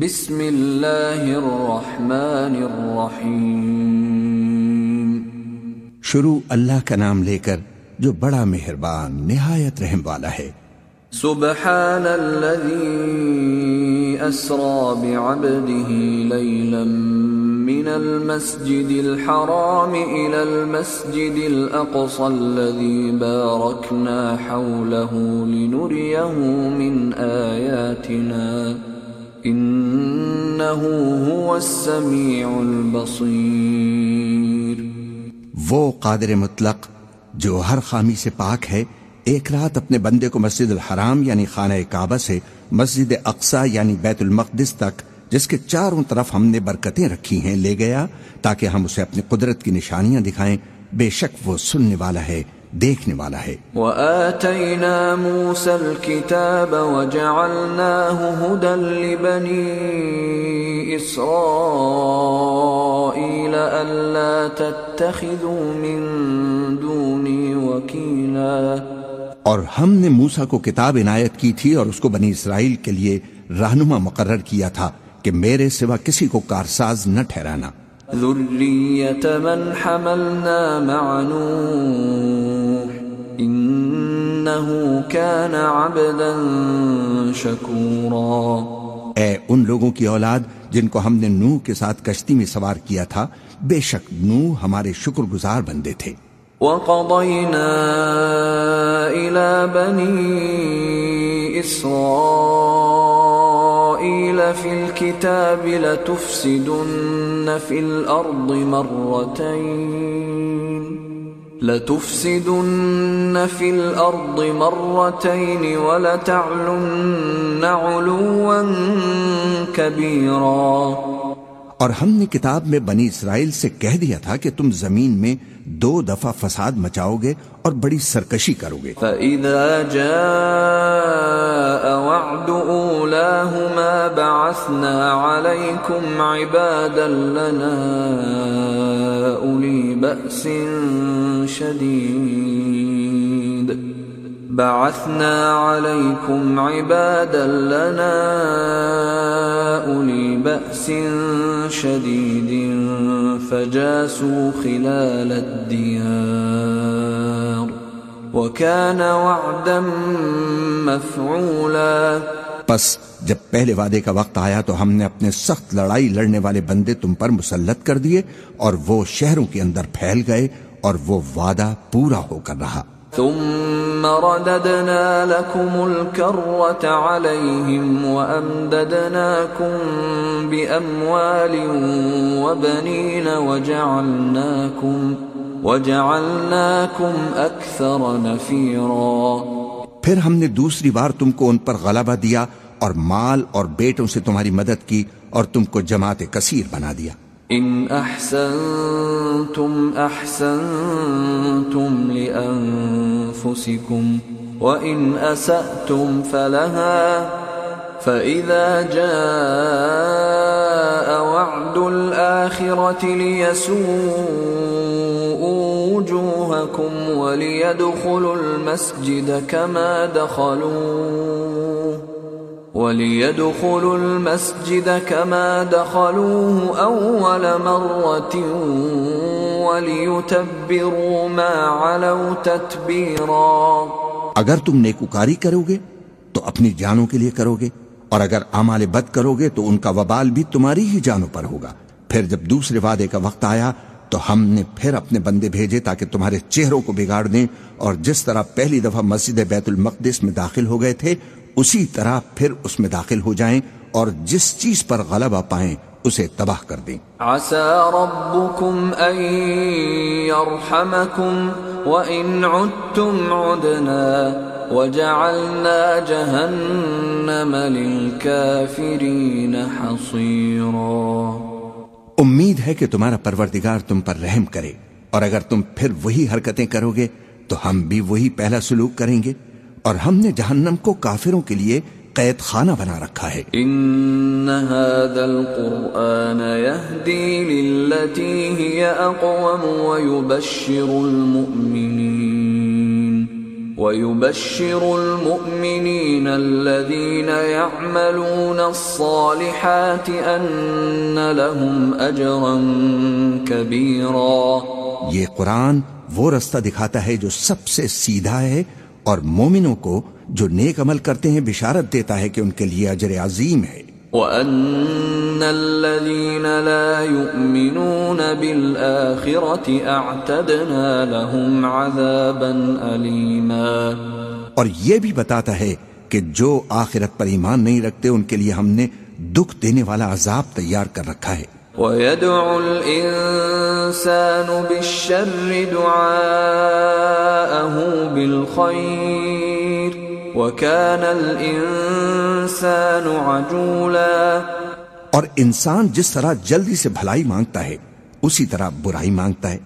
بسم اللہ الرحمن الرحیم۔ شروع اللہ کا نام لے کر جو بڑا مہربان نہایت رحم والا ہے۔ سبحان الذي أسرى بعبده ليلا من المسجد الحرام إلى المسجد الأقصى الذي باركنا حوله لنريه من آياتنا إنه هو السميع البصير. وہ قادر مطلق جو ہر خامی سے پاک ہے، ایک رات اپنے بندے کو مسجد الحرام یعنی خانہ کعبہ سے مسجد اقصا یعنی بیت المقدس تک، جس کے چاروں طرف ہم نے برکتیں رکھی ہیں، لے گیا تاکہ ہم اسے اپنی قدرت کی نشانیاں دکھائیں۔ بے شک وہ سننے والا ہے۔ دیکھنے والا ہے۔ وآتينا موسى الكتاب وجعلناه هدى لبني إسرائيل ألا تتخذوا من دوني وكيلا۔ اور ہم نے موسا کو کتاب عنایت کی تھی اور اس کو بنی اسرائیل کے لیے رہنما مقرر کیا تھا کہ میرے سوا کسی کو کارساز نہ ٹھہرانا۔ ذرية من حملنا مع نوح إنه كان عبدا شكورا۔ اے ان لوگوں کی اولاد جن کو ہم نے نوح کے ساتھ کشتی میں سوار کیا تھا بے شک نوح ہمارے شکر گزار بندے تھے۔ وقضينا إلى بني إسرائيل في الكتاب لتفسدن في الأرض مرتين. لتفسدن في الأرض مرتين ولتعلن علوا كبيرا. اور ہم نے کتاب میں بنی اسرائیل سے کہہ دیا تھا کہ تم زمین میں دو دفعہ فساد مچاؤ گے اور بڑی سرکشی کرو گے۔ فإذا جاء وعد أولاهما بعثنا عليكم عبادا لنا أولي بأس شديد بعثنا عليكم عبادا لنا أولي بأس شديد فجاسوا خلال الديار وكان وعدا مفعولا. پس جب پہلے وعدے کا وقت آیا تو ہم نے اپنے سخت لڑائی لڑنے والے بندے تم پر مسلط کر دیے اور وہ شہروں کے اندر پھیل گئے اور وہ وعدہ پورا ہو کر رہا۔ ثم رددنا لكم الكرة عليهم وأمددناكم بأموال وبنين وجعلناكم وجعلناكم أكثر نفيرا پھر ہم نے دوسری بار تم کو ان پر غلبہ دیا اور مال اور بیٹوں سے تمہاری مدد کی اور تم کو جماعت کثیر بنا دیا۔ إن أحسنتم أحسنتم لأنفسكم وإن أسأتم فلها فإذا جاء وعد الآخرة ليسوءوا وجوهكم وليدخلوا المسجد كما دخلوه وليدخلوا المسجد كما دخلوه أول مرة وليتبروا ما علوا تتبيرا. اگر تم نیکوکاری کرو گے تو اپنی جانوں کے لیے کرو گے اور اگر اعمال بد کرو گے تو ان کا وبال بھی تمہاری ہی جانوں پر ہوگا۔ پھر جب دوسرے وعدے کا وقت آیا تو ہم نے پھر اپنے بندے بھیجے تاکہ تمہارے چہروں کو بگاڑ دیں، اور جس طرح پہلی دفعہ مسجد بیت المقدس میں داخل ہو گئے تھے اسی طرح پھر اس میں داخل ہو جائیں اور جس چیز پر غلبہ پائیں اسے تباہ کر دیں۔ عسى ربكم أن يرحمكم وإن عدتم عدنا وجعلنا جهنم للكافرين حصيرا۔ امید ہے کہ تمہارا پروردگار تم پر رحم کرے اور اگر تم پھر وہی حرکتیں کرو گے تو ہم بھی وہی پہلا سلوک کریں گے۔ اور ہم نے جہنم کو کافروں کے لیے قید خانہ بنا رکھا ہے۔ إن هذا القرآن يهدي للتي هي أقوم ويبشر المؤمنين ويبشر المؤمنين الذين يعملون الصالحات أن لهم أجرا كبيرا۔ یہ قرآن وہ رستہ دکھاتا ہے جو سب سے سیدھا ہے اور مومنوں کو جو نیک عمل کرتے ہیں بشارت دیتا ہے کہ ان کے لیے اجر عظیم ہے۔ وَأَنَّ الَّذِينَ لَا يُؤْمِنُونَ بِالْآخِرَةِ أَعْتَدْنَا لَهُمْ عَذَابًا أَلِيمًا۔ اور یہ بھی بتاتا ہے کہ جو آخرت پر ایمان نہیں رکھتے ان کے لیے ہم نے دکھ دینے والا عذاب تیار کر رکھا ہے۔ وَيَدْعُ الْإِنسَانُ بِالشَّرِّ دُعَاءَهُ بِالْخَيْرِ وَكَانَ الْإِنسَانُ عَجُولًا اور انسان جس طرح جلدی سے بھلائی مانگتا ہے اسی طرح برائی مانگتا ہے۔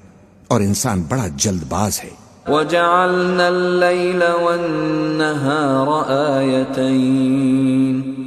اور انسان بڑا جلد باز ہے۔ وَجَعَلْنَا اللَّيْلَ وَالنَّهَارَ آيَتَيْنِ۔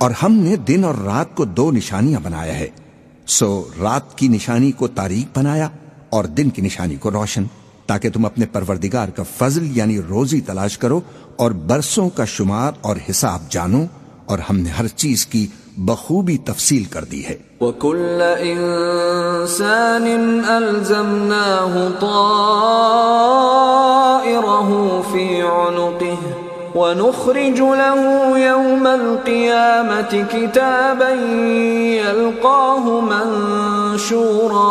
اور ہم نے دن اور رات کو دو نشانیاں بنایا ہے۔ سو رات کی نشانی کو تاریخ بنایا اور دن کی نشانی کو روشن، تاکہ تم اپنے پروردگار کا فضل یعنی روزی تلاش کرو اور برسوں کا شمار اور حساب جانو اور ہم نے ہر چیز کی بخوبی تفصیل کر دی ہے۔ وَكُلَّ إِنسَانٍ أَلْزَمْنَاهُ طَائِرَهُ فِي عُنُقِهِ۔ ونخرج له يوم القيامة كتابا يلقاه منشورا.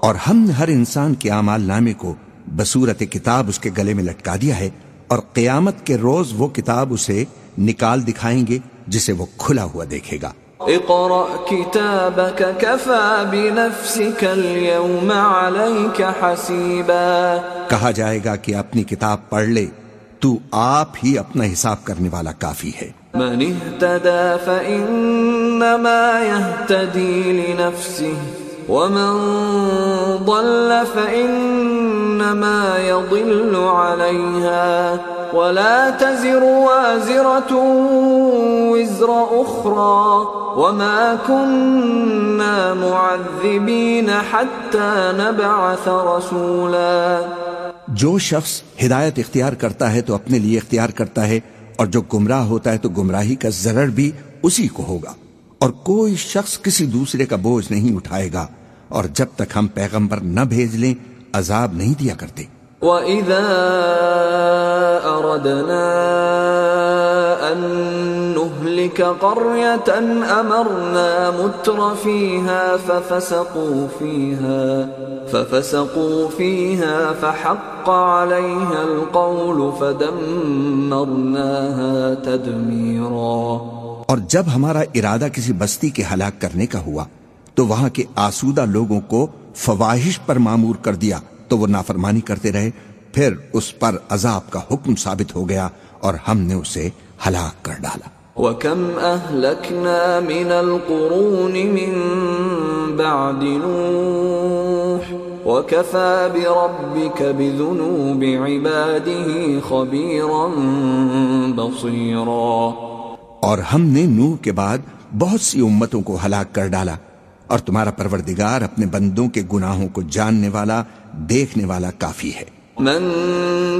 اور ہم نے ہر انسان کے اعمال نامے کو بصورت کتاب اس کے گلے میں لٹکا دیا ہے اور قیامت کے روز وہ کتاب اسے نکال دکھائیں گے جسے وہ کھلا ہوا دیکھے گا۔ اقرأ كتابك كفى بنفسك اليوم عليك حسيبا. کہا جائے گا کہ اپنی کتاب پڑھ لے تو آپ ہی اپنا حساب کرنے والا کافی ہے من اهتدى فإنما يهتدي لنفسه ومن ضل فإنما يضل عليها. ولا تزر وازرة وزر أخرى وما كنا معذبين حتى نبعث رسولا. جو شخص ہدایت اختیار کرتا ہے تو اپنے لیے اختیار کرتا ہے، اور جو گمراہ ہوتا ہے تو گمراہی کا ضرر بھی اسی کو ہوگا۔ اور کوئی شخص کسی دوسرے کا بوجھ نہیں اٹھائے گا۔ اور جب تک ہم پیغمبر نہ بھیج لیں، عذاب نہیں دیا کرتے۔ وإذا أردنا أن نهلك قرية أمرنا متر فيها ففسقوا فيها ففسقوا فيها فحق عليها القول فدمرناها تدميرا. اور جب ہمارا ارادہ کسی بستی کے ہلاک کرنے کا ہوا تو وہاں کے آسودہ لوگوں کو فواہش پر معمور کر دیا۔ تو وہ نافرمانی کرتے رہے پھر اس پر عذاب کا حکم ثابت ہو گیا اور ہم نے اسے ہلاک کر ڈالا۔ وَكَمْ أَهْلَكْنَا مِنَ الْقُرُونِ مِن بَعْدِ نُوحٍ وَكَفَى بِرَبِّكَ بِذُنُوبِ عِبَادِهِ خَبِيرًا بَصِيرًا۔ اور ہم نے نوح کے بعد بہت سی امتوں کو ہلاک کر ڈالا۔ اور تمہارا پروردگار اپنے بندوں کے گناہوں کو جاننے والا، دیکھنے والا کافی ہے۔ من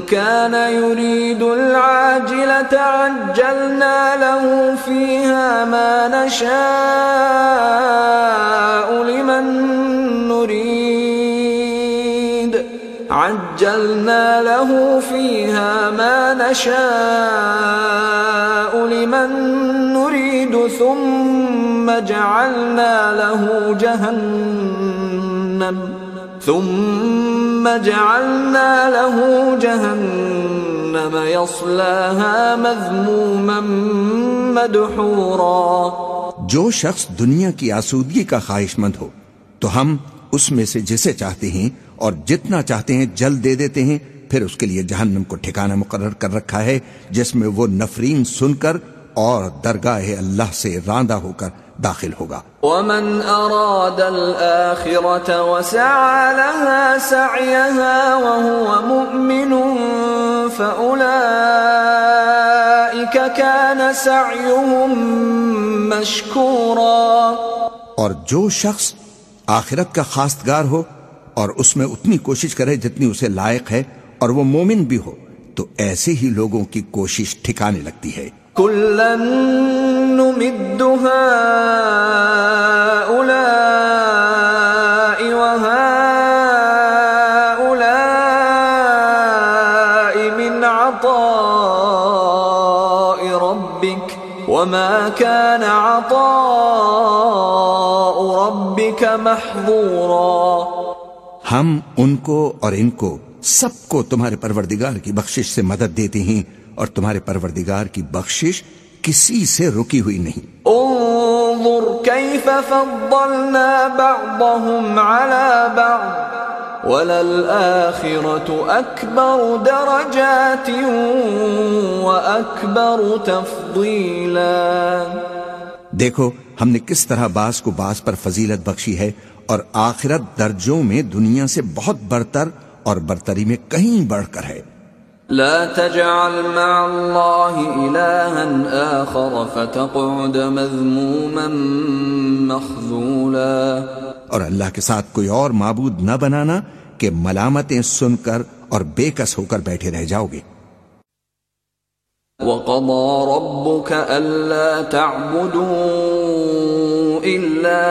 كان يريد العاجلة عجلنا له فيها ما نشاء لمن نريد عجلنا له فيها ما نشاء لمن نريد ثم جعلنا له جهنم. ثم جعلنا له جهنم يصلاها مذموما مدحورا. جو شخص دنیا کی آسودگی کا خواہش مند ہو، تو ہم اس میں سے جسے چاہتے ہیں اور جتنا چاہتے ہیں جلد دے دیتے ہیں، پھر اس کے لیے جہنم کو ٹھکانہ مقرر کر رکھا ہے، جس میں وہ نفرین سن کر اور درگاہ اللہ سے راندہ ہو کر داخل ہوگا۔ ومن اراد الاخرة وسعى لها سعيها وهو مؤمن فأولئك كان سعيهم مشكورا۔ اور جو شخص آخرت کا خاستگار ہو اور اس میں اتنی کوشش کرے جتنی اسے لائق ہے اور وہ مومن بھی ہو تو ایسے ہی لوگوں کی کوشش ٹھکانے لگتی ہے۔ كلا نمد هؤلاء وهؤلاء من عطاء ربك وما كان عطاء ربك محظورا ہم ان کو اور ان کو سب کو تمہارے پروردگار کی بخشش سے مدد دیتے ہیں اور تمہارے پروردگار کی بخشش کسی سے رکی ہوئی نہیں۔ انظر كيف فضلنا بعضهم على بعض وللآخرة أكبر درجات وأكبر تفضيلا دیکھو ہم نے کس طرح باز کو باز پر فضیلت بخشی ہے اور آخرت درجوں میں دنیا سے بہت برتر اور برتری میں کہیں بڑھ کر ہے۔ لا تجعل مع الله إلها آخر فتقعد مذموما مخذولا۔ اور اللہ کے ساتھ کوئی اور معبود نہ بنانا کہ ملامتیں سن کر اور بے کس ہو کر بیٹھے رہ جاؤ گے۔ وقضى ربك ألا تعبدوا إلا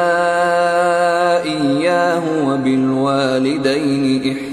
إياه وبالوالدين إحسانا۔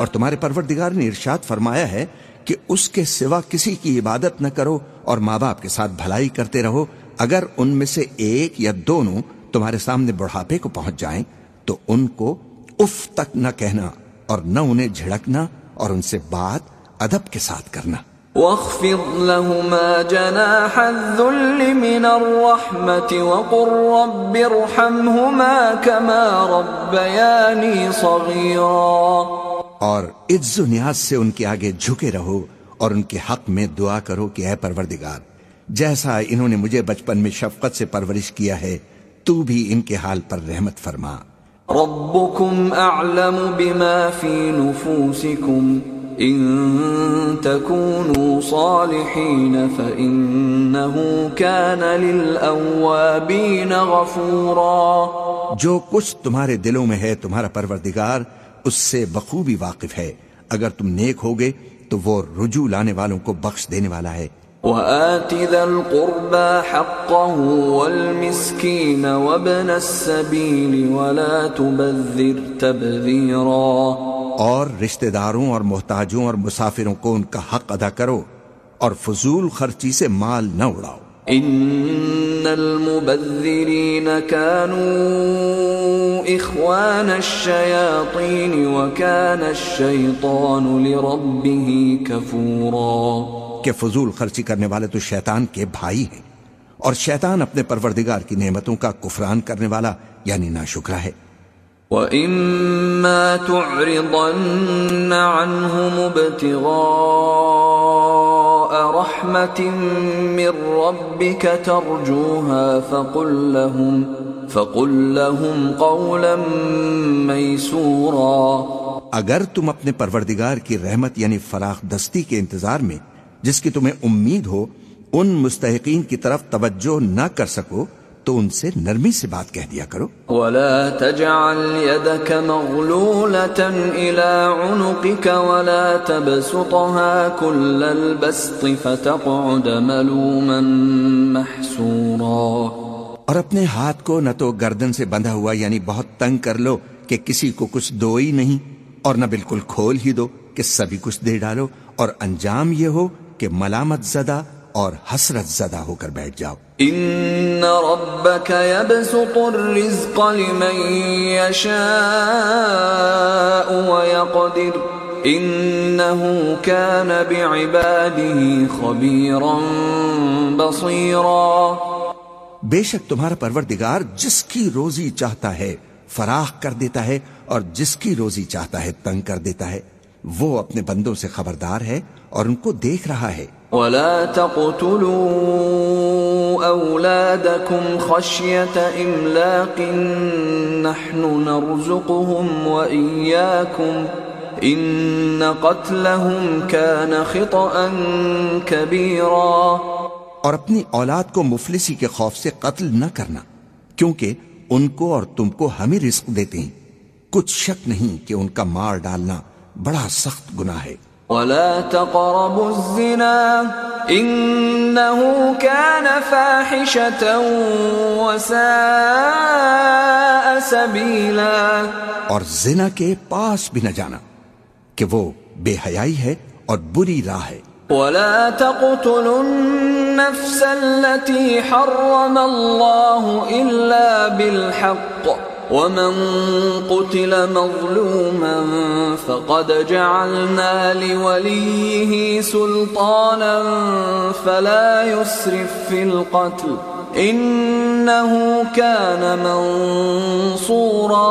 اور تمہارے پروردگار نے ارشاد فرمایا ہے کہ اس کے سوا کسی کی عبادت نہ کرو اور ماں باپ کے ساتھ بھلائی کرتے رہو۔ اگر ان میں سے ایک یا دونوں تمہارے سامنے بڑھاپے کو پہنچ جائیں تو ان کو اف تک نہ کہنا اور نہ انہیں جھڑکنا اور ان سے بات ادب کے ساتھ کرنا۔ واخفض لهما جناح الذل من الرحمة وقل رب ارحمهما كما ربياني صغيرا۔ اور عز و نیاز سے ان کے آگے جھکے رہو اور ان کے حق میں دعا کرو کہ اے پروردگار جیسا انہوں نے مجھے بچپن میں شفقت سے پرورش کیا ہے تو بھی ان کے حال پر رحمت فرما۔ ربكم اعلم بما في نفوسكم ان تكونوا صالحين فانه كان للاوابين غفورا۔ جو کچھ تمہارے دلوں میں ہے تمہارا پروردگار اس سے بخوبی واقف ہے۔ اگر تم نیک ہوگے تو وہ رجوع لانے والوں کو بخش دینے والا ہے۔ وآت ذا القربى حقه والمسكين وابن السبيل ولا تبذر تبذيرا۔ اور رشتہ داروں اور محتاجوں اور مسافروں کو ان کا حق ادا کرو اور فضول خرچی سے مال نہ اڑاؤ۔ ان المبذرین كانوا اخوان الشیاطین وكان الشیطان لربه کفورا کہ فضول خرچی کرنے والے تو شیطان کے بھائی ہیں اور شیطان اپنے پروردگار کی نعمتوں کا کفران کرنے والا یعنی ناشکرا ہے۔ وَإِمَّا تُعْرِضَنَّ عَنْهُمُ ابْتِغَاءَ رحمت من ربك ترجوها فقل لهم فقل لهم قولا میسورا اگر تم اپنے پروردگار کی رحمت یعنی فراخ دستی کے انتظار میں، جس کی تمہیں امید ہو، ان مستحقین کی طرف توجہ نہ کر سکو تو ان سے نرمی سے بات کہہ دیا کرو۔ ولا تجعل يدك مغلولة إلى عنقك ولا تبسطها كل البسط فتقعد ملوما محسورا۔ اور اپنے ہاتھ کو نہ تو گردن سے بندھا ہوا یعنی بہت تنگ کر لو کہ کسی کو کچھ دو ہی نہیں اور نہ بالکل کھول ہی دو کہ سبھی کچھ دے ڈالو اور انجام یہ ہو کہ ملامت زدہ اور حسرت زدہ ہو کر بیٹھ جاؤ۔ ان ربك يبسط الرزق لمن يشاء ويقدر انه كان بعباده خبيرا بصيرا بے شک تمہارا پروردگار جس کی روزی چاہتا ہے فراخ کر دیتا ہے اور جس کی روزی چاہتا ہے تنگ کر دیتا ہے۔ وہ اپنے بندوں سے خبردار ہے اور ان کو دیکھ رہا ہے۔ ولا تقتلوا أولادكم خشية إملاق نحن نرزقهم وإياكم إن قتلهم كان خطأ كبيرا اور اپنی اولاد کو مفلسی کے خوف سے قتل نہ کرنا، کیونکہ ان کو اور تم کو ہمیں رزق دیتے ہیں۔ کچھ شک نہیں کہ ان کا مار ڈالنا بڑا سخت گناہ ہے۔ ولا تقربوا الزنا إنه كان فاحشة وساء سبيلا اور زنا کے پاس بھی نہ جانا کہ وہ بے حیائی ہے اور بری راہ ہے۔ ولا تقتلوا النفس التي حرم الله إلا بالحق ومن قتل مظلوما فقد جعلنا لوليه سلطانا فلا يسرف في القتل انه كان منصورا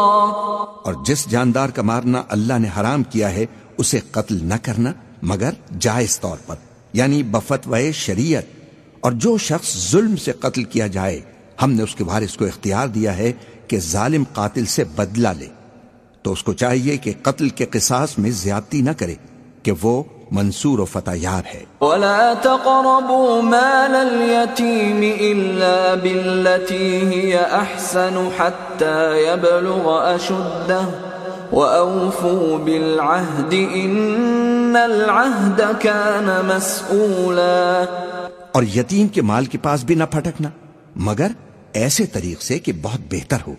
اور جس جاندار کا مارنا اللہ نے حرام کیا ہے، اسے قتل نہ کرنا مگر جائز طور پر یعنی بفتوے شریعت۔ اور جو شخص ظلم سے قتل کیا جائے، ہم نے اس کے وارث کو اختیار دیا ہے کہ ظالم قاتل سے بدلہ لے۔ تو اس کو چاہیے کہ قتل کے قصاص میں زیادتی نہ کرے کہ وہ منصور و فتح یاب ہے۔ ولا تقربوا مال اليتيم الا بالتي هي احسن حتى يبلغ اشده واوفوا بالعهد ان العهد كان مسؤولا اور یتیم کے مال کے پاس بھی نہ پھٹکنا مگر ایسے طریق سے کہ بہت بہتر ہو۔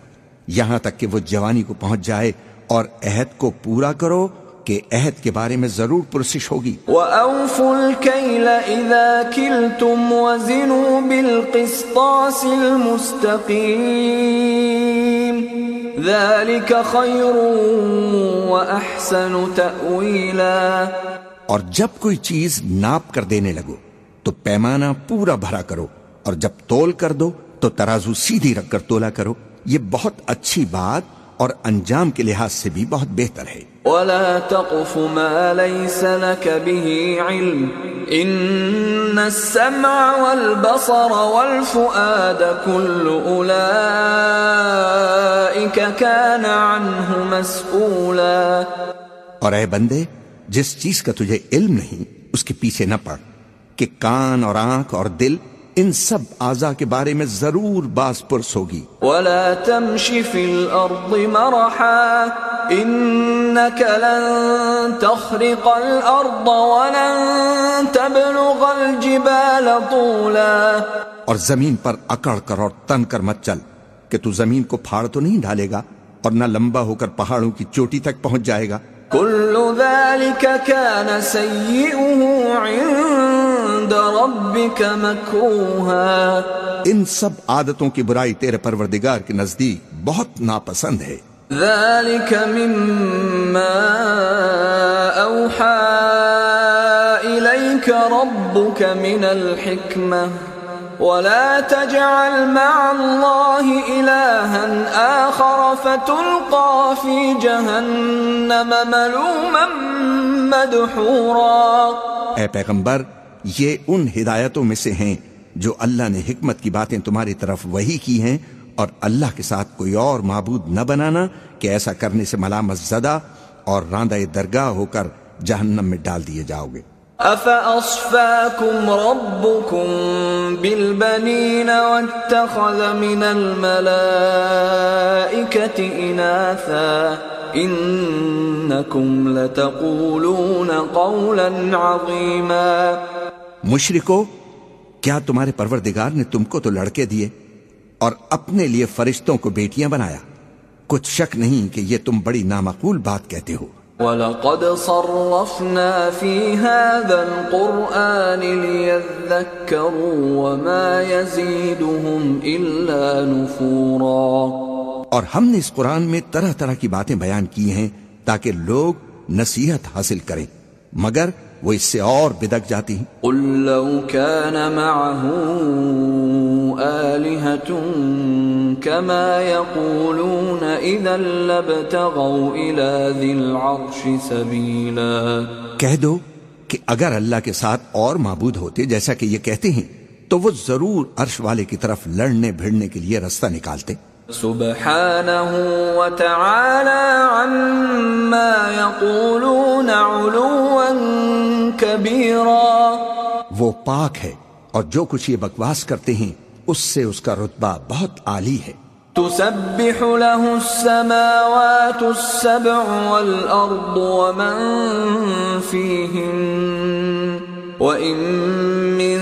یہاں تک کہ وہ جوانی کو پہنچ جائے اور عہد کو پورا کرو کہ عہد کے بارے میں ضرور پرسش ہوگی۔ وَأَوْفُوا الْكَيْلَ إِذَا كِلْتُمْ وَزِنُوا بِالْقِسْطَاسِ الْمُسْتَقِيمِ ذَلِكَ خَيْرٌ وَأَحْسَنُ تَأْوِيلًا۔ اور جب کوئی چیز ناپ کر دینے لگو تو پیمانہ پورا بھرا کرو اور جب تول کر دو تو ترازو سیدھی رکھ کر تولا کرو۔ یہ بہت اچھی بات اور انجام کے لحاظ سے بھی بہت بہتر ہے۔ ولا تقف ما ليس لك به علم۔ ان السمع والبصر والفؤاد كل اولئك كان عنه مسؤولا اور اے بندے جس چیز کا تجھے علم نہیں اس کے پیچھے نہ پڑ کہ کان اور آنکھ اور دل ان سب آزا کے بارے میں ضرور باز پرس ہوگی۔ ولا تمشي في الارض مرحا انك لن تخرق الارض ولن تبلغ الجبال طولا۔ اور زمین پر اکڑ کر اور تن کر مت چل کہ تو زمین کو پھاڑ تو نہیں ڈالے گا اور نہ لمبا ہو کر پہاڑوں کی چوٹی تک پہنچ جائے گا۔ كل ذلك كان سيئه عند ربك مكروها ان سب عادتوں کی برائی تیرے پروردگار کے نزدیک بہت ناپسند ہے۔ ذلك مما أوحى إليك ربك من الحكمة ولا تجعل مع الله إلها آخر فتلقى في جهنم ملوما مدحورا. اے پیغمبر یہ ان ہدایتوں میں سے ہیں جو اللہ نے حکمت کی باتیں تمہاری طرف وہی کی ہیں اور اللہ کے ساتھ کوئی اور معبود نہ بنانا کہ ایسا کرنے سے ملامت زدہ اور راندہ درگاہ ہو کر جہنم میں ڈال دیے جاؤ گے۔ أفأصفاكم ربكم بالبنين واتخذ من الملائكة إناثا إنكم لتقولون قولا عظيما. مشرکو کیا تمہارے پروردگار نے تم کو تو لڑکے دیے اور اپنے لیے فرشتوں کو بیٹیاں بنایا؟ کچھ شک نہیں کہ یہ تم بڑی نامقول بات کہتے ہو۔ وَلَقَدْ صَرَّفْنَا فِي هَذَا الْقُرْآنِ لِيَذَّكَّرُوا وَمَا يَزِيدُهُمْ إِلَّا نُفُورًا. اور ہم نے اس قرآن میں طرح طرح کی باتیں بیان کی ہیں تاکہ لوگ نصیحت حاصل کریں۔ مگر وہ اس سے اور بدک جاتی ہیں۔ قل لو كان معه آلهة كما يقولون إذا لابتغوا إلى ذي العرش سبيلا۔ کہہ دو کہ اگر اللہ کے ساتھ اور معبود ہوتے جیسا کہ یہ کہتے ہیں تو وہ ضرور عرش والے کی طرف لڑنے بھیڑنے کے لیے رستہ نکالتے۔ سبحانه وتعالى عما يقولون علوا كبيرا. وہ پاک ہے اور جو کچھ یہ بکواس کرتے ہیں اس سے اس کا رتبہ بہت عالی ہے۔ تسبح له السماوات السبع والأرض ومن فيهن وَإِن مِّن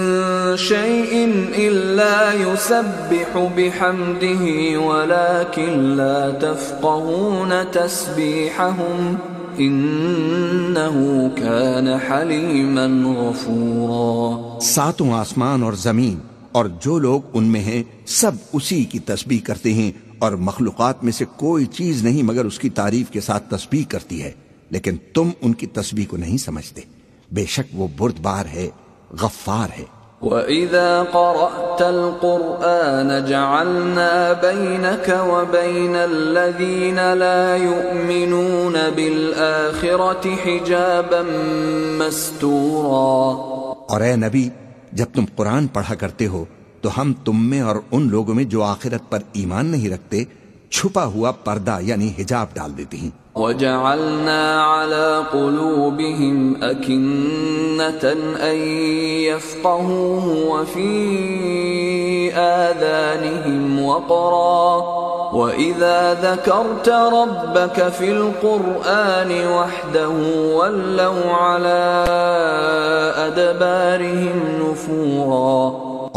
شَيْءٍ إِلَّا يُسَبِّحُ بِحَمْدِهِ وَلَكِن لَّا تَفْقَهُونَ تَسْبِيحَهُمْ إِنَّهُ كَانَ حَلِيمًا غَفُورًا ساتوں آسمان اور زمین اور جو لوگ ان میں ہیں سب اسی کی تسبیح کرتے ہیں اور مخلوقات میں سے کوئی چیز نہیں مگر اس کی تعریف کے ساتھ تسبیح کرتی ہے، لیکن تم ان کی تسبیح کو نہیں سمجھتے۔ بے شک وہ بردبار ہے غفار ہے۔ وَإِذا قَرَأْتَ الْقُرْآنَ جَعَلْنَا بَيْنَكَ وَبَيْنَ الَّذِينَ لَا يُؤْمِنُونَ بِالْآخِرَةِ حِجَابًا مَسْتُورًا۔ اور اے نبی جب تم قرآن پڑھا کرتے ہو تو ہم تم میں اور ان لوگوں میں جو آخرت پر ایمان نہیں رکھتے چھپا ہوا پردہ یعنی حجاب ڈال دیتی ہیں۔ وَجَعَلْنَا عَلَى قُلُوبِهِمْ أَكِنَّةً أَن يَفْقَهُوهُ وَفِي آذَانِهِمْ وَقْرًا وَإِذَا ذَكَرْتَ رَبَّكَ فِي الْقُرْآنِ وَحْدَهُ وَلَّوْا عَلَى أَدْبَارِهِمْ نُفُورًا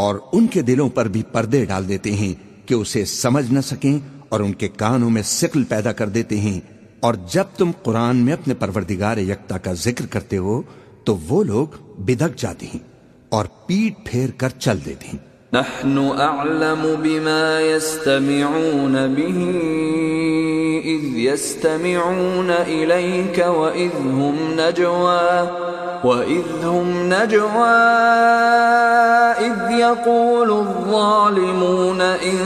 اور ان کے دلوں پر بھی پردے ڈال دیتے ہیں کہ اسے سمجھ نہ سکیں اور ان کے کانوں میں سکل پیدا کر دیتے ہیں۔ اور جب تم قرآن میں اپنے پروردگار یکتا کا ذکر کرتے ہو، تو وہ لوگ بدک جاتے ہیں اور پیٹ پھیر کر چل دیتے ہیں۔ نحن أعلم بما يستمعون به إذ يستمعون إليك وإذ هم نجوى وإذ هم نجوى إذ يقول الظالمون إن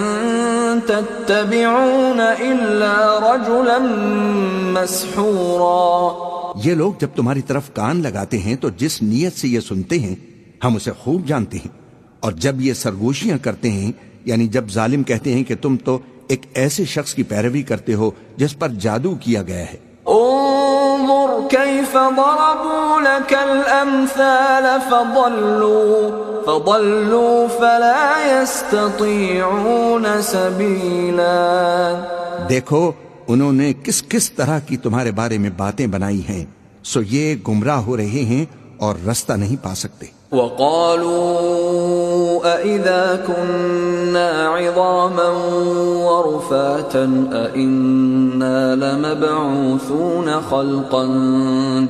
تتبعون إلا رجلا مسحورا یہ لوگ جب تمہاری طرف کان لگاتے ہیں تو جس نیت سے یہ سنتے ہیں ہم اسے خوب جانتے ہیں۔ اور جب یہ سرگوشیاں کرتے ہیں یعنی جب ظالم کہتے ہیں کہ تم تو ایک ایسے شخص کی پیروی کرتے ہو جس پر جادو کیا گیا ہے۔ انظر كيف ضربوا لك الامثال فضلوا فضلوا فلا يستطيعون سبيلا دیکھو انہوں نے کس کس طرح کی تمہارے بارے میں باتیں بنائی ہیں سو یہ گمراہ ہو رہے ہیں اور رستہ نہیں پا سکتے۔ وقالوا أئذا كنا عظاما ورفاتا أئنا لمبعوثون خلقا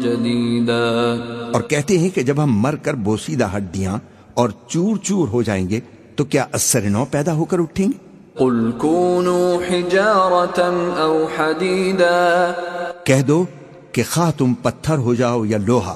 جديدا۔ اور کہتے ہیں کہ جب ہم مر کر بوسیدہ ہڈیاں اور چور چور ہو جائیں گے تو کیا اثر نو پیدا ہو کر اٹھیں گے؟ قل كونوا حجارة أو حديدا۔ کہہ دو کہ خواہ تم پتھر ہو جاؤ یا لوہا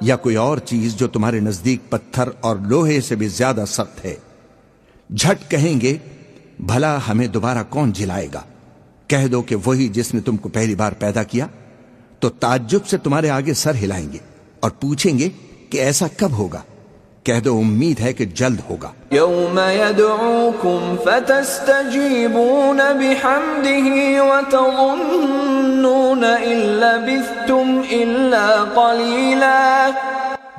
یا کوئی اور چیز جو تمہارے نزدیک پتھر اور لوہے سے بھی زیادہ سخت ہے۔ جھٹ کہیں گے، بھلا ہمیں دوبارہ کون جلائے گا؟ کہہ دو کہ وہی جس نے تم کو پہلی بار پیدا کیا، تو تعجب سے تمہارے آگے سر ہلائیں گے اور پوچھیں گے کہ ایسا کب ہوگا؟ کہہ دو امید ہے کہ جلد ہوگا۔ يوم يدعوكم فتستجيبون بحمده وتظنون إن لبثتم إلا قليلا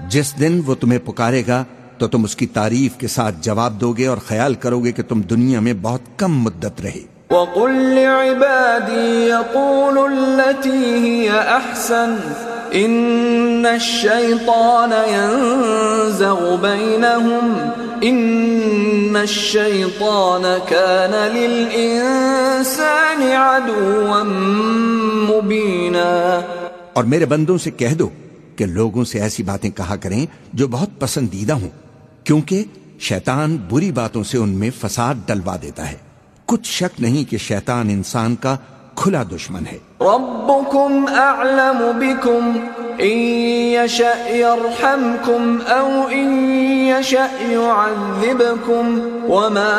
جس دن وہ تمہیں پکارے گا تو تم اس کی تعریف کے ساتھ جواب دو گے اور خیال کرو گے کہ تم دنیا میں بہت کم مدت رہے۔ وقل لعبادي يقولوا التي هي أحسن إن الشيطان ينزغ بينهم إن الشيطان كان للإنسان عدوا مبينا۔ اور میرے بندوں سے کہہ دو کہ لوگوں سے ایسی باتیں کہا کریں جو بہت پسندیدہ ہوں، کیونکہ شیطان بری باتوں سے ان میں فساد ڈلوا دیتا ہے۔ کچھ شک نہیں کہ شیطان انسان کا کھلا دشمن ہے۔ ربكم أعلم بكم إن يشأ يرحمكم أو إن يشأ يعذبكم وما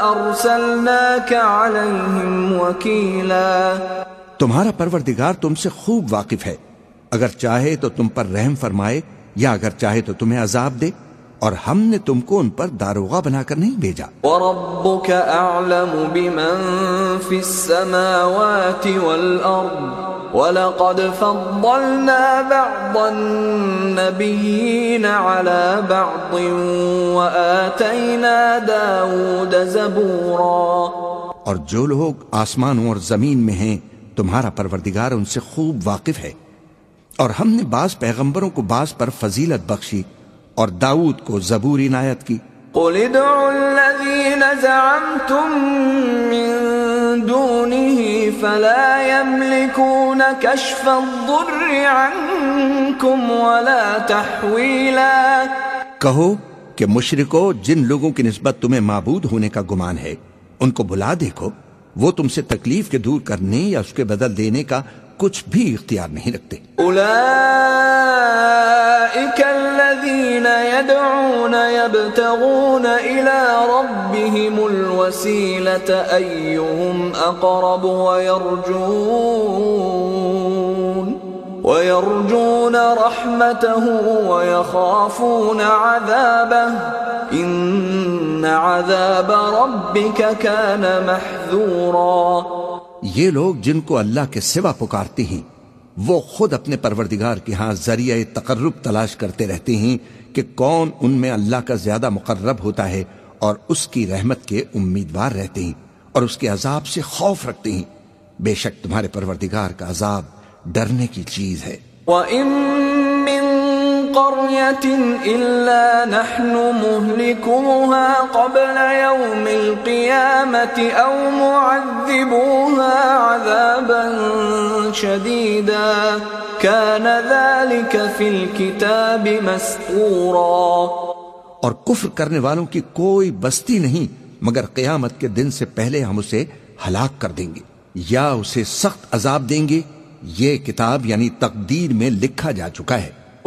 أرسلناك عليهم وكيلا تمہارا پروردگار تم سے خوب واقف ہے۔ اگر چاہے تو تم پر رحم فرمائے یا اگر چاہے تو تمہیں عذاب دے۔ اور ہم نے تم کو ان پر داروغہ بنا کر نہیں بھیجا۔ وربك أعلم بمن في السماوات والأرض ولقد فضلنا بعض النبيين على بعض وآتينا داود زبورا۔ اور جو لوگ آسمانوں اور زمین میں ہیں تمہارا پروردگار ان سے خوب واقف ہے۔ اور ہم نے بعض پیغمبروں کو بعض پر فضیلت بخشی۔ اور داؤد کو زبور عنایت کی۔ قل ادعوا الذين زعمتم من دونه فلا يملكون كشف الضر عنكم ولا تحويلا۔ کہو کہ مشرکو جن لوگوں کی نسبت تمہیں معبود ہونے کا گمان ہے ان کو بلا دیکھو وہ تم سے تکلیف کے دور کرنے یا اس کے بدل دینے کا کچھ بھی اختیار نہیں رکھتے أولئك الذين يدعون يبتغون إلى ربهم الوسيلة أيهم أقرب ويرجون ويرجون رحمته ويخافون عذابه إن عذاب ربك كان محذورا یہ لوگ جن کو اللہ کے سوا پکارتے ہیں، وہ خود اپنے پروردگار کے ہاں ذریعہ تقرب تلاش کرتے رہتے ہیں کہ کون ان میں اللہ کا زیادہ مقرب ہوتا ہے اور اس کی رحمت کے امیدوار رہتے ہیں اور اس کے عذاب سے خوف رکھتے ہیں۔ بے شک تمہارے پروردگار کا عذاب ڈرنے کی چیز ہے۔ وَإِن قَرْيَةٍ إِلَّا نَحْنُ مُهْلِكُوهَا قَبْلَ يَوْمِ الْقِيَامَةِ أَوْ مُعَذِّبُوهَا عَذَابًا شَدِيدًا. كَانَ ذَلِكَ فِي الْكِتَابِ مَسْطُورًا. اور کفر کرنے والوں کی کوئی بستی نہیں، مگر قیامت کے دن سے پہلے ہم اسے ہلاک کر دیں گے، یا اسے سخت عذاب دیں گے، یہ کتاب یعنی تقدیر میں لکھا جا چکا ہے۔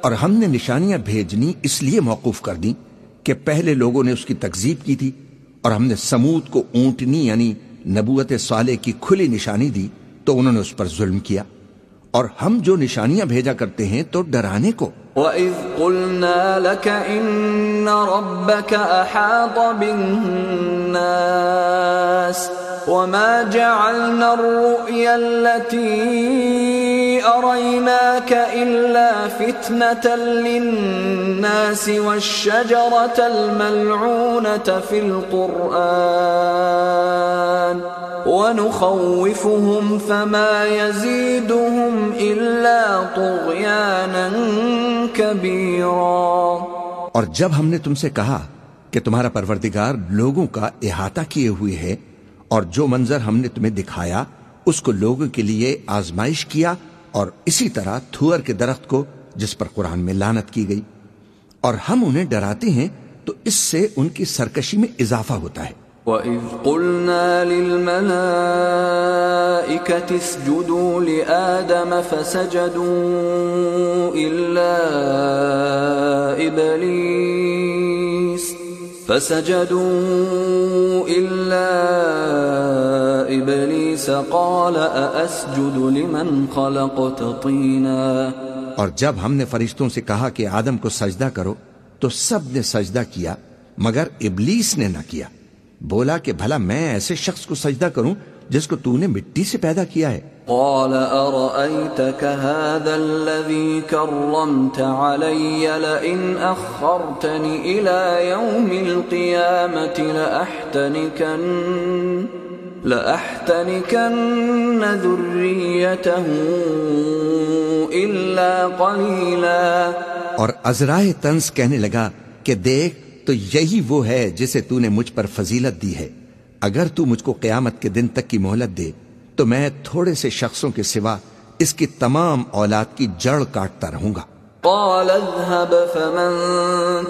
اور ہم نے نشانیاں بھیجنی اس لیے موقوف کر دیں کہ پہلے لوگوں نے اس کی تکذیب کی تھی اور ہم نے سمود کو اونٹنی یعنی نبوت صالح کی کھلی نشانی دی تو انہوں نے اس پر ظلم کیا۔ اور ہم جو نشانیاں بھیجا کرتے ہیں تو ڈرانے کو۔ وَإِذْ قُلْنَا لَكَ إِنَّ رَبَّكَ أَحَاطَ بِالنَّاسِ وما جعلنا الرؤيا التي أريناك إلا فتنة للناس والشجرة الملعونة في القرآن ونخوفهم فما يزيدهم إلا طغيانا كبيرا اور جب ہم نے تم سے کہا کہ تمہارا پروردگار لوگوں کا احاطہ کیے ہوئے ہیں اور جو منظر ہم نے تمہیں دکھایا، اس کو لوگوں کے لیے آزمائش کیا اور اسی طرح تھور کے درخت کو، جس پر قرآن میں لانت کی گئی۔ اور ہم انہیں ڈراتے ہیں، تو اس سے ان کی سرکشی میں اضافہ ہوتا ہے۔ وَإِذْ قُلْنَا لِلْمَلَائِكَةِ اسْجُدُوا لِآدَمَ فَسَجَدُوا إِلَّا إِبْلِيسَ فسجدوا إلا إبليس قال أأسجد لمن خلقت طينا اور جب ہم نے فرشتوں سے کہا کہ آدم کو سجدہ کرو، تو سب نے سجدہ کیا، مگر ابلیس نے نہ کیا۔ بولا کہ بھلا میں ایسے شخص کو سجدہ کروں جس کو تو نے مٹی سے پیدا کیا ہے۔ قال أرأيتك هذا الذي كرمت علي لئن أخرتني إلى يوم القيامة لأحتنكن لأحتنكن ذريته إلا قليلا۔ اور ازرائے تنس کہنے لگا کہ دیکھ تو یہی وہ ہے جسے تو نے مجھ پر فضیلت دی ہے۔ اگر تو مجھ کو قیامت کے دن تک کی مہلت دے تو میں تھوڑے سے شخصوں کے سوا اس کی تمام اولاد کی جڑ کاٹتا رہوں گا۔ قال اذهب فمن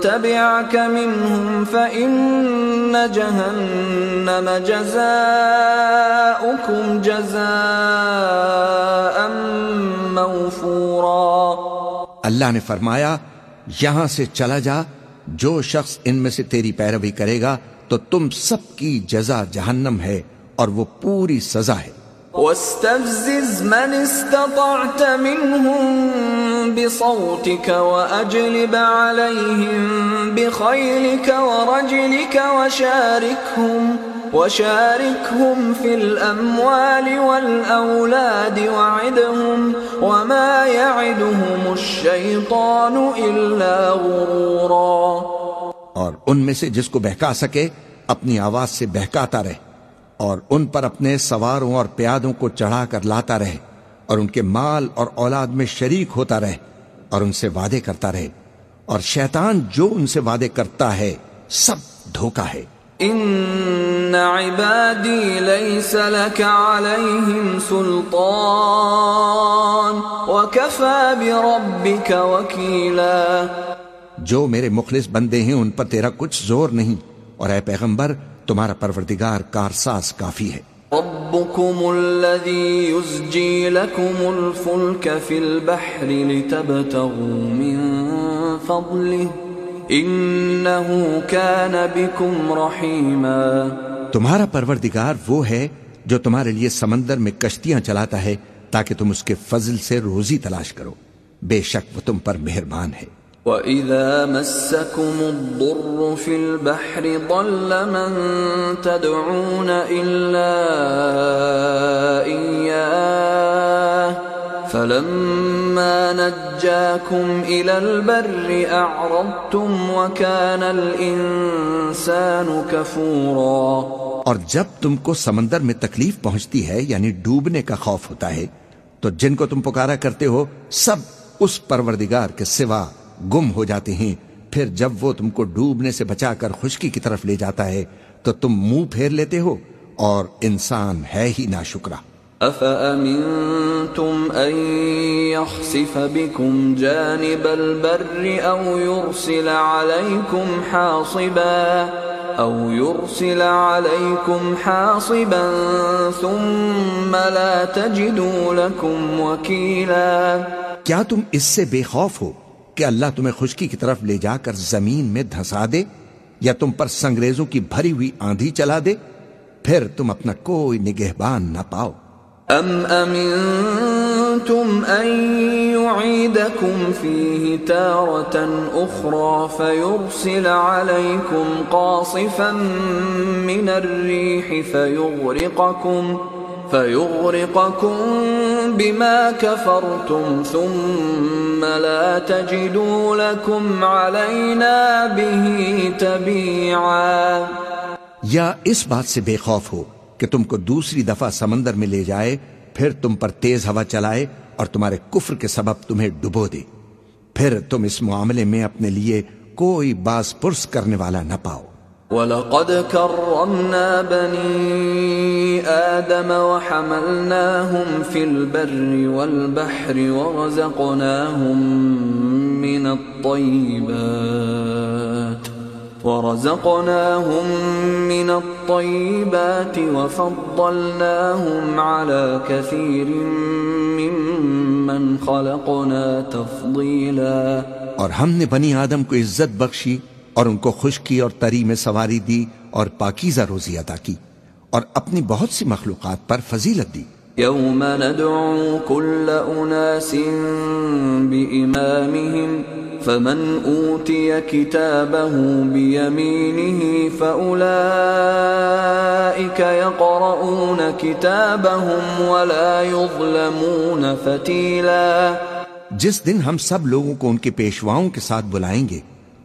تبعك منهم فإن جهنم جزاؤكم جزاء موفورا۔ اللہ نے فرمایا یہاں سے چلا جا جو شخص ان میں سے تیری پیروی کرے گا تو تم سب کی جزا جہنم ہے اور وہ پوری سزا ہے واستفزز من استطعت منهم بصوتك وأجلب عليهم بخيلك ورجلك وشاركهم وشاركهم في الأموال والأولاد وعدهم وما يعدهم الشيطان إلا غرورا. اور ان میں سے جس کو بہکا سکے، اپنی آواز سے بہکاتا رہے اور ان پر اپنے سواروں اور پیادوں کو چڑھا کر لاتا رہے اور ان کے مال اور اولاد میں شریک ہوتا رہے اور ان سے وعدے کرتا رہے اور شیطان جو ان سے وعدے کرتا ہے، سب دھوکا ہے۔ إن عبادي ليس لك عليهم سلطان وكفى بربك وكيلا جو میرے مخلص بندے ہیں ان پر تیرا کچھ زور نہیں۔ اور اے پیغمبر تمہارا پروردگار کارساز کافی ہے۔ ربكم الذي يزجي لكم الفلك في البحر لتبتغوا من فضله إنه كان بكم رحيما تمہارا پروردگار وہ ہے جو تمہارے لیے سمندر میں کشتیاں چلاتا ہے تاکہ تم اس کے فضل سے روزی تلاش کرو۔ بے شک وہ تم پر مہربان ہے۔ وإذا مسكم الضر في البحر ضل من تدعون إلا إياه فلما نجاكم إلى البر أعرضتم وكان الإنسان كفورا اور جب تم کو سمندر میں تکلیف پہنچتی ہے یعنی ڈوبنے کا خوف ہوتا ہے تو جن کو تم پکارا کرتے ہو سب اس پروردگار کے سوا گم ہو جاتے ہیں۔ پھر جب وہ تم کو ڈوبنے سے بچا کر خشکی کی طرف لے جاتا ہے تو تم منہ پھیر لیتے ہو اور انسان ہے ہی نا شکرا أَفَأَمِنْتُمْ أَن يَخْسِفَ بِكُمْ جَانِبَ الْبَرِّ أَوْ يُرْسِلَ عَلَيْكُمْ حَاصِبًا أَوْ يُرْسِلَ عَلَيْكُمْ حَاصِبًا ثُمَّ لَا تَجِدُوا لَكُمْ وَكِيلًا۔ کیا تم اس سے بے خوف ہو؟ کہ اللہ تمہیں خشکی کی طرف لے جا کر زمین میں دھسا دے یا تم پر سنگریزوں کی بھری ہوئی آندھی چلا دے، پھر تم اپنا کوئی نگہبان نہ پاؤ۔ أَمْ أَمِنْتُمْ أَن يُعِيدَكُمْ فِيهِ تَارَةً أُخْرَى فَيُرْسِلَ عَلَيْكُمْ قَاصِفًا مِّنَ الرِّيحِ فَيُغْرِقَكُمْ فَيُغْرِقَكُمْ بِمَا كَفَرْتُمْ ثُمَّ لَا تَجِدُوا لَكُمْ عَلَيْنَا بِهِ تَبِيعًا. یا اس بات سے بے خوف ہو کہ تم کو دوسری دفعہ سمندر میں لے جائے، پھر تم پر تیز ہوا چلائے اور تمہارے کفر کے سبب تمہیں ڈبو دے۔ پھر تم اس معاملے میں اپنے لیے کوئی باز پرس کرنے والا نہ پاؤ۔ وَلَقَدْ كَرَّمْنَا بَنِي آدَمَ وَحَمَلْنَاهُمْ فِي الْبَرِّ وَالْبَحْرِ وَرَزَقْنَاهُمْ مِنَ الطَّيِّبَاتِ ورزقناهم من الطيبات وفضلناهم على كثير ممن خلقنا تفضيلا. اور ہم نے بنی آدم کو عزت بخشی اور ان کو خشکی اور تری میں سواری دی اور پاکیزہ روزی عطا کی اور اپنی بہت سی مخلوقات پر فضیلت دی۔ يوم ندعو كل أناس بإمامهم فمن أوتي كتابه بيمينه فأولئك يقرؤون كتابهم ولا يظلمون فتيلا جس دن ہم سب لوگوں کو ان کے پیشواؤں کے ساتھ بلائیں گے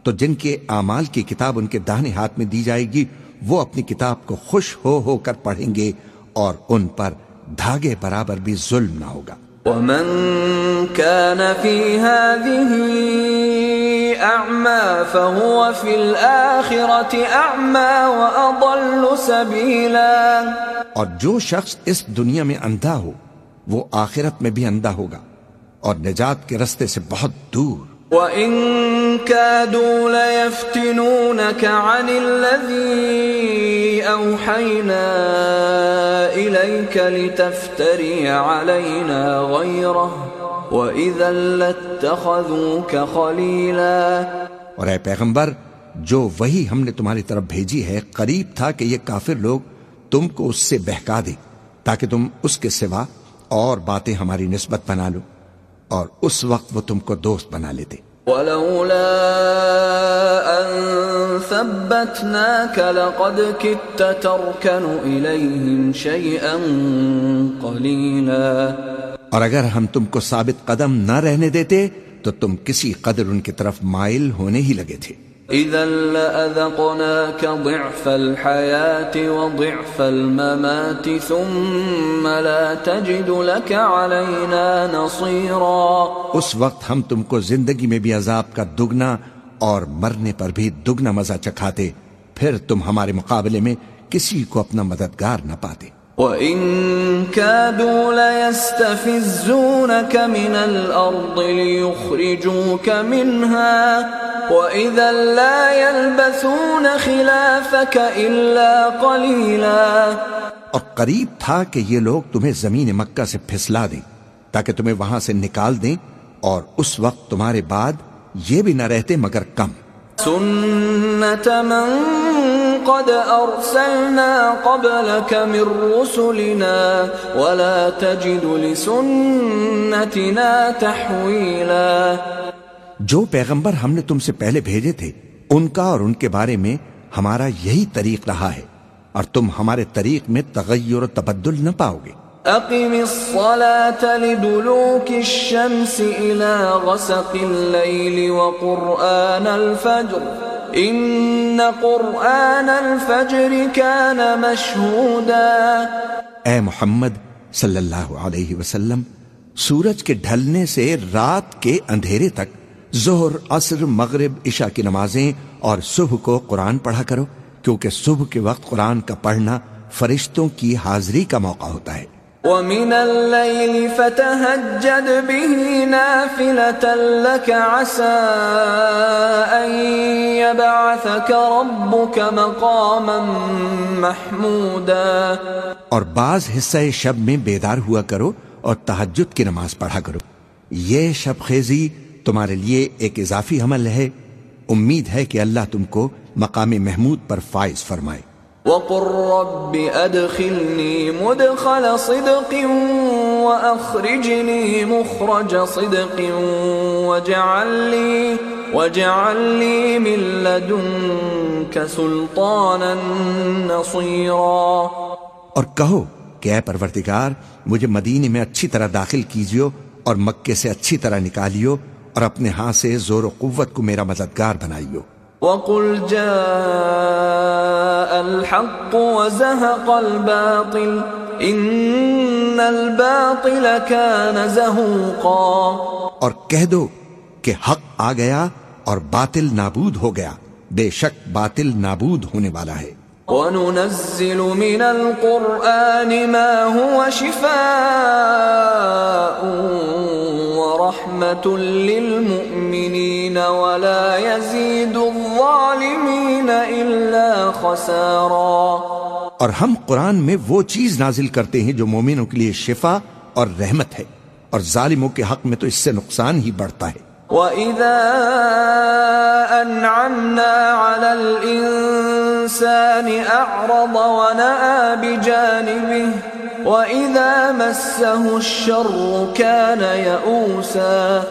تو جن کے اعمال کی کتاب ان کے داہنے ہاتھ میں دی جائے گی وہ اپنی کتاب کو خوش ہو ہو کر پڑھیں گے اور ان پر دھاگے برابر بھی ظلم نہ ہوگا۔ ومن كان في هذه أعمى فهو في الآخرة أعمى وأضل سبيلا۔ اور جو شخص اس دنیا میں اندھا ہو وہ آخرت میں بھی اندھا ہوگا اور نجات کے رستے سے بہت دور۔ وَإِن كَادُوا لَيَفْتِنُونَكَ عَنِ الَّذِي أَوْحَيْنَا إِلَيْكَ لِتَفْتَرِيَ عَلَيْنَا غَيْرَهُ وَإِذًا لَاتَّخَذُوكَ خَلِيلًا اور اے پیغمبر، جو وہی ہم نے تمہاری طرف بھیجی ہے، قریب تھا کہ یہ کافر لوگ تم کو اس سے بہکا دے تاکہ تم اس کے سوا اور باتیں ہماری نسبت بنا لو، اور اس وقت وہ تم کو دوست بنا لیتے۔ ولولا ان ثبتناك لقد كدت تركن اليهم شيئا قليلا. اور اگر ہم تم کو ثابت قدم نہ رہنے دیتے تو تم کسی قدر ان کی طرف مائل ہونے ہی لگے تھے۔ ضعف وضعف الممات ثم لا تجد لك علينا نصيرا. اس وقت ہم تم کو زندگی میں بھی عذاب کا دگنا اور مرنے پر بھی دگنا مزہ چکھاتے، پھر تم ہمارے مقابلے میں کسی کو اپنا مددگار نہ پاتے۔ وَإِن كَادُوا لَيَسْتَفِزُّونَكَ مِنَ الْأَرْضِ لِيُخْرِجُوكَ مِنْهَا وَإِذًا لَا يَلْبَثُونَ خِلَافَكَ إِلَّا قَلِيلًا اور قریب تھا کہ یہ لوگ تمہیں زمین مکہ سے پھسلا دیں تاکہ تمہیں وہاں سے نکال دیں اور اس وقت تمہارے بعد یہ بھی نہ رہتے مگر کم۔ سنت من قد ارسلنا قبلك من رسلنا ولا تجد لسنتنا تحویلا جو پیغمبر ہم نے تم سے پہلے بھیجے تھے، ان کا اور ان کے بارے میں ہمارا یہی طریق رہا ہے، اور تم ہمارے طریق میں تغیر و تبدل نہ پاؤ گے۔ اقم الصلاة لدلوك الشمس الى غسق الليل وقرآن الفجر. ان قرآن الفجر كان مشهودا. اے محمد صلی اللہ علیہ وسلم، سورج کے ڈھلنے سے رات کے اندھیرے تک ظہر، عصر، مغرب، عشاء کی نمازیں اور صبح کو قرآن پڑھا کرو، کیونکہ صبح کے وقت قرآن کا پڑھنا فرشتوں کی حاضری کا موقع ہوتا ہے۔ ومن الليل فتهجد به نافلة لك عسى أن يبعثك ربك مقاما محمودا اور بعض حصہ شب میں بیدار ہوا کرو اور تہجد کی نماز پڑھا کرو۔ یہ شب خیزی تمہارے لیے ایک اضافی عمل ہے۔ امید ہے کہ اللہ تم کو مقام محمود پر فائز فرمائے۔ وقل رب أدخلني مدخل صدق وأخرجني مخرج صدق واجعل لي واجعل لي من لدنك سلطانا نصيرا اور کہو کہ اے پروردگار، مجھے مدینے میں اچھی طرح داخل کیجیو اور مکے سے اچھی طرح نکالیو اور اپنے ہاں سے زور و قوت کو میرا مددگار بنائیو۔ وَقُلْ جَاءَ الْحَقُّ وَزَهَقَ الباطل إِنَّ الْبَاطِلَ كَانَ زَهُوقًا اور کہہ دو کہ حق آ گیا اور باطل نابود ہو گیا۔ بے شک باطل نابود ہونے والا ہے۔ وننزل من القرآن ما هو شفاء ورحمة للمؤمنين ولا يزيد الظالمين الظالمين إلا خسارا. اور ہم قرآن میں وہ چیز نازل کرتے ہیں جو مومنوں کے لیے شفا اور رحمت ہے اور ظالموں کے حق میں تو اس سے نقصان ہی بڑھتا ہے۔ وَإِذَا أَنْعَمْنَا عَلَى الْإِنسَانِ أَعْرَضَ وَنَأَى بِجَانِبِهِ وَإِذَا مَسَّهُ الشَّرُّ كَانَ يَئُوسًا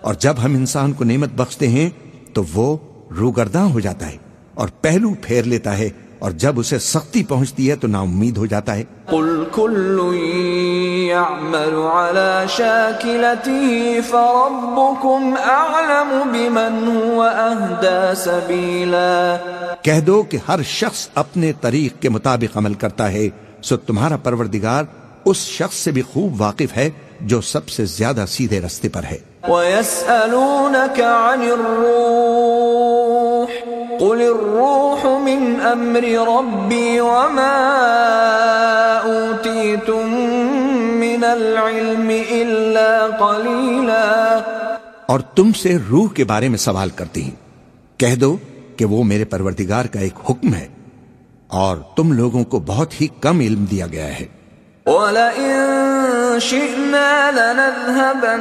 اور جب ہم انسان کو نعمت بخشتے ہیں تو وہ روگرداں ہو جاتا ہے اور پہلو پھیر لیتا ہے اور جب اسے سختی پہنچتی ہے تو نا امید ہو جاتا ہے۔ قل كل يعمل على شاكلته فربكم اعلم بمن هو اهدى سبيلا کہہ دو کہ ہر شخص اپنے طریق کے مطابق عمل کرتا ہے سو تمہارا پروردگار اس شخص سے بھی خوب واقف ہے جو سب سے زیادہ سیدھے رستے پر ہے۔ ويسألونك عن الروح قل الروح من أمر ربي وما أوتيتم من العلم إلا قليلا اور تم سے روح کے بارے میں سوال کرتی ہیں کہہ دو کہ وہ میرے پروردگار کا ایک حکم ہے اور تم لوگوں کو بہت ہی کم علم دیا گیا ہے۔ وَلَئِن شِئْنَا لَنَذْهَبَنَّ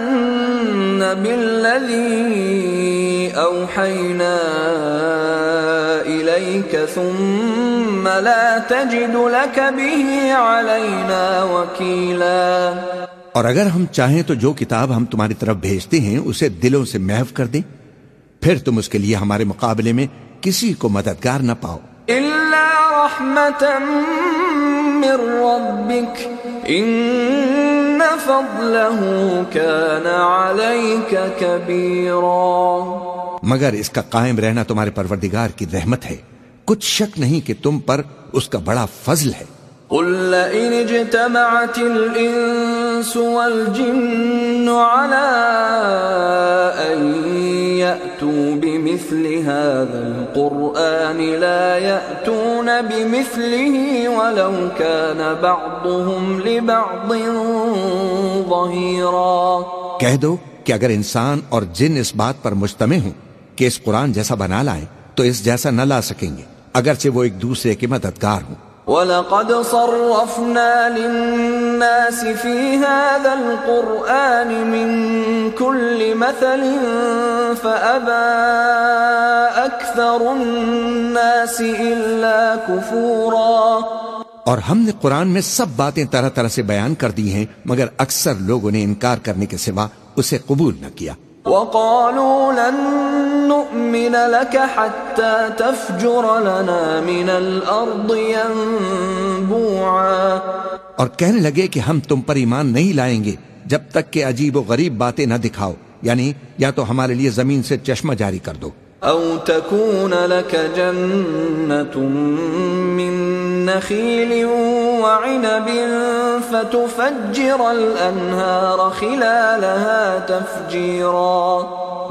بِالَّذِي أَوْحَيْنَا إِلَيْكَ ثُمَّ لَا تَجِدُ لَكَ بِهِ عَلَيْنَا وَكِيلًا۔ اور اگر ہم چاہیں تو جو کتاب ہم تمہاری طرف بھیجتے ہیں اسے دلوں سے محو کر دیں۔ پھر تم اس کے لیے ہمارے مقابلے میں کسی کو مددگار نہ پاؤ۔ إِلَّا رَحْمَةً مِّن رَّبِّكَ ان فضله كان عليك كبيرا. مگر اس کا قائم رہنا تمہارے پروردگار کی رحمت ہے. کچھ شک نہیں کہ تم پر اس کا بڑا فضل ہے. قل لئن اجتمعت الإنس والجن على أن يأتوا بمثل هذا القرآن لا يأتون بمثله ولو كان بعضهم لبعض ظهيرا۔ کہہ دو کہ اگر انسان اور جن اس بات پر مجتمع ہوں کہ اس قرآن جیسا بنا لائیں تو اس جیسا نہ لا سکیں گے، اگرچہ وہ ایک دوسرے کے مددگار ہوں۔ وَلَقَدْ صَرَّفْنَا لِلنَّاسِ فِي هَذَا الْقُرْآنِ مِنْ كُلِّ مَثَلٍ فَأَبَى أَكْثَرُ النَّاسِ إِلَّا كُفُورًا اور ہم نے قرآن میں سب باتیں طرح طرح سے بیان کر دی ہیں، مگر اکثر لوگوں نے انکار کرنے کے سوا اسے قبول نہ کیا۔ وقالوا لن نؤمن لك حتى تفجر لنا من الارض ينبوعا. اور کہنے لگے کہ ہم تم پر ایمان نہیں لائیں گے جب تک کہ عجیب و غریب باتیں نہ دکھاؤ یعنی یا تو ہمارے لیے زمین سے چشمہ جاری کر دو۔ أو تكون لك جنة من نخيل وعنب فتفجر الأنهار خلالها تفجيرا.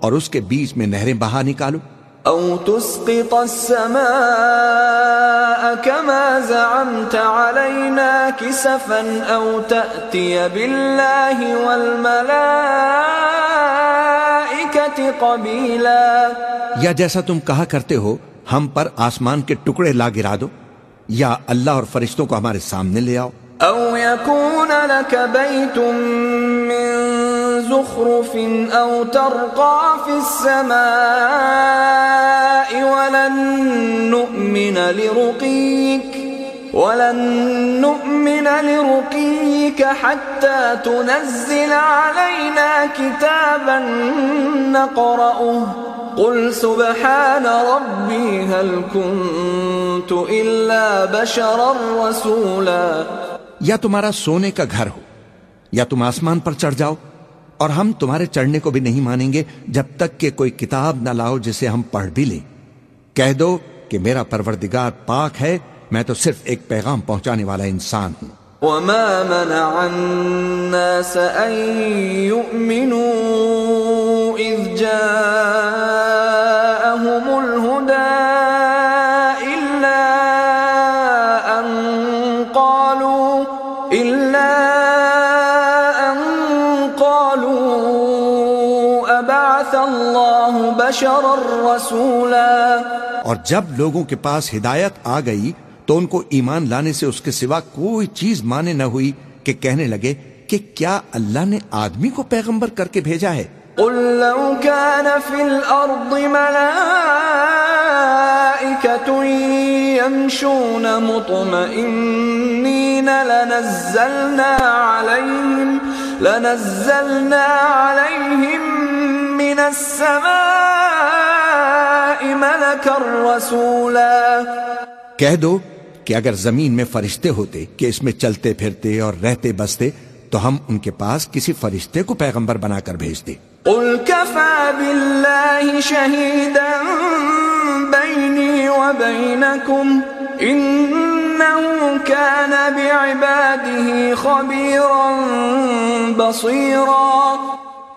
اور اس کے بیچ میں نہریں بہا نکالو؟ أو تسقط السماء كما زعمت علينا كسفا أو تأتي بالله والملائكة قبيلا۔ یا جیسا تم کہا کرتے ہو ہم پر آسمان کے ٹکڑے لا گرا دو یا اللہ اور فرشتوں کو ہمارے سامنے لے آؤ۔ أو يكون لك بيت من زخرف أو ترقى في السماء ولن نؤمن لرقيك۔ ولن نؤمن لرقيك حتى تنزل علينا كتابا نقرأه. قل سبحان ربي هل كنت إلا بشرا رسولا. یا تمہارا سونے کا گھر ہو، یا تم آسمان پر چڑھ جاؤ، اور ہم تمہارے چڑھنے کو بھی نہیں مانیں گے جب تک کہ کوئی کتاب نہ لاؤ جسے ہم پڑھ بھی لیں۔ کہہ دو کہ میرا پروردگار پاک ہے میں تو صرف ایک پیغام پہنچانے والا انسان ہوں۔ وما منع الناس أن يؤمنوا إذ جاءهم الهدى إلا أن قالوا إلا أن قالوا بعث الله بشرا رسولا۔ اور جب لوگوں کے پاس ہدایت آ گئی تو ان کو ایمان لانے سے اس کے سوا کوئی چیز مانے نہ ہوئی کہ کہنے لگے کہ کیا اللہ نے آدمی کو پیغمبر کر کے بھیجا ہے؟ قل لو كان في الأرض ملائكة يمشون مطمئنين لنزلنا عليهم لنزلنا عليهم من السماء ملكا رسولا. کہہ دو کہ اگر زمین میں فرشتے ہوتے کہ اس میں چلتے پھرتے اور رہتے بستے تو ہم ان کے پاس کسی فرشتے کو پیغمبر بنا کر بھیجتے۔ قل كفى بالله شهيدا بيني وبينكم إنه كان بعباده خبيرا بصيرا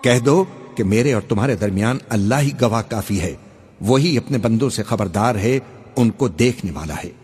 کہہ دو کہ میرے اور تمہارے درمیان اللہ ہی گواہ کافی ہے وہی اپنے بندوں سے خبردار ہے ان کو دیکھنے والا ہے۔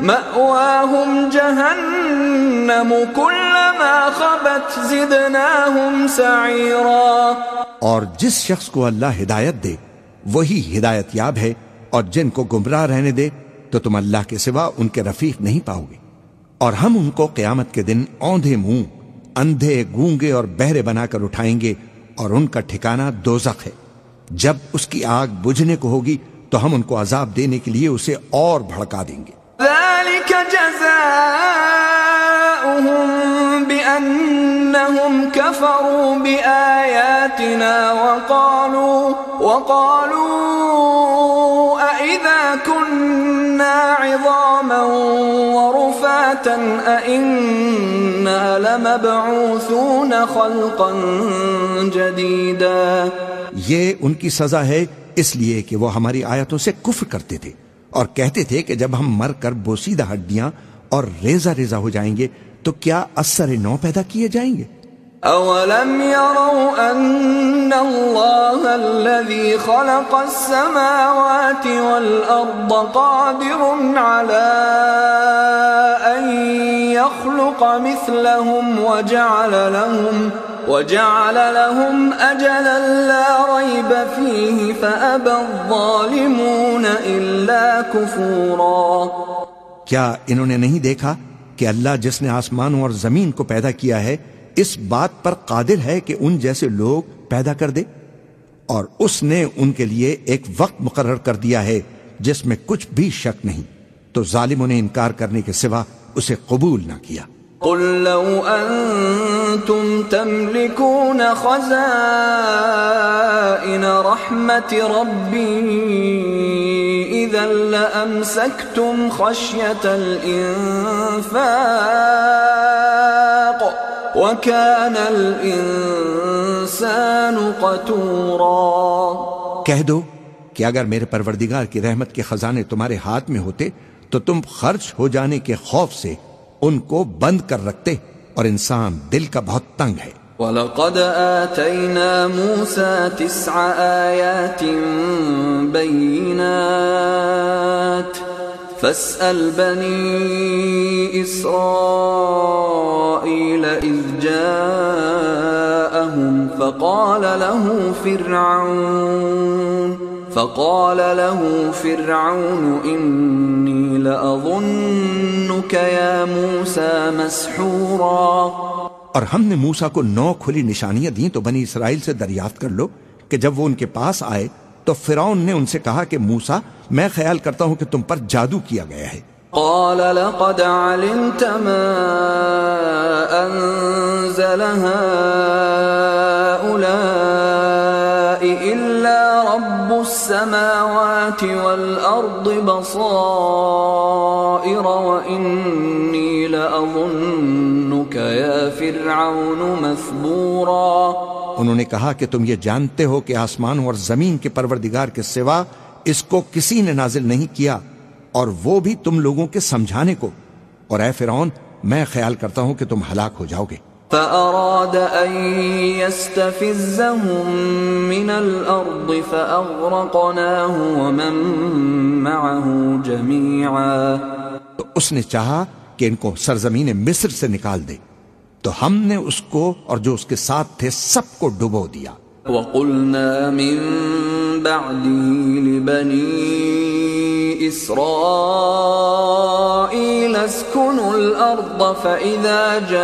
مأواهم جهنم كلما خبت زدناهم سعيرا. اور جس شخص کو اللہ ہدایت دے، وہی ہدایت یاب ہے، اور جن کو گمراہ رہنے دے، تو تم اللہ کے سوا ان کے رفیق نہیں پاؤ گے۔ اور ہم ان کو قیامت کے دن اوندھے منہ، اندھے گونگے اور بہرے بنا کر اٹھائیں گے، اور ان کا ٹھکانہ دوزخ ہے۔ جب اس کی آگ بجھنے کو ہوگی، تو ہم ان کو عذاب دینے کے لیے اسے اور بھڑکا دیں گے۔ ذلك جزاؤهم بأنهم كفروا بآياتنا وقالوا وقالوا أئذا كنا عظاما ورفاتا أئنا لمبعوثون خلقا جديدا. یہ ان کی سزا ہے اس لیے کہ وہ ہماری آیتوں سے کفر کرتے تھے۔ اور کہتے تھے کہ جب ہم مر کر بوسیدہ ہڈیاں اور ریزہ ریزہ ہو جائیں گے تو کیا اثر نو پیدا کیے جائیں گے؟ أولم يروا أن الله الذي خلق السماوات والأرض قادر على أن يخلق مثلهم وجعل لهم وجعل لهم أجلا لا ريب فيه فأبى الظالمون إلا كفورا. کیا انہوں نے نہیں دیکھا کہ اللہ جس نے آسمانوں اور زمین کو پیدا کیا ہے، اس بات پر قادر ہے کہ ان جیسے لوگ پیدا کر دے؟ اور اس نے ان کے لیے ایک وقت مقرر کر دیا ہے جس میں کچھ بھی شک نہیں۔ تو ظالموں نے انکار کرنے کے سوا اسے قبول نہ کیا۔ قل لو أنتم تملكون خزائن رحمة ربي إذا لأمسكتم خشية الإنفاق وكان الإنسان قتورا کہہ دو کہ اگر میرے پروردگار کی رحمت کے خزانے تمہارے ہاتھ میں ہوتے تو تم خرچ ہو جانے کے خوف سے ان کو بند کر رکھتے اور انسان دل کا بہت تنگ ہے۔ وَلَقَدْ آتَيْنَا مُوسَى تِسْعَ آيَاتٍ بَيِّنَاتٍ فَاسْأَلْ بَنِي إِسْرَائِيلَ إِذْ جَاءَهُمْ فَقَالَ لَهُ فِرْعَوْنُ فقال له فرعون إني لأظنك يا موسى مسحورا اور ہم نے موسا کو نو کھلی نشانیاں دیں تو بنی اسرائیل سے دریافت کر لو کہ جب وہ ان کے پاس آئے تو فرعون نے ان سے کہا کہ موسا میں خیال کرتا ہوں کہ تم پر جادو کیا گیا ہے۔ قال لقد علمت ما أنزل هؤلاء السماوات والأرض بصائر وإني لأظنك يا فرعون مثبورا انہوں نے کہا کہ تم یہ جانتے ہو کہ آسمانوں اور زمین کے پروردگار کے سوا اس کو کسی نے نازل نہیں کیا اور وہ بھی تم لوگوں کے سمجھانے کو۔ اور اے فرعون، میں خیال کرتا ہوں کہ تم ہلاک ہو جاؤ گے۔ فأراد أن يستفزهم من الأرض فأغرقناه ومن معه جميعا. تو اس نے چاہا کہ ان کو سرزمین مصر سے نکال دے۔ تو ہم نے اس کو اور جو اس کے ساتھ تھے سب کو ڈبو دیا۔ وقلنا من بعده لبني إسرائيل اسكنوا الأرض فإذا جاء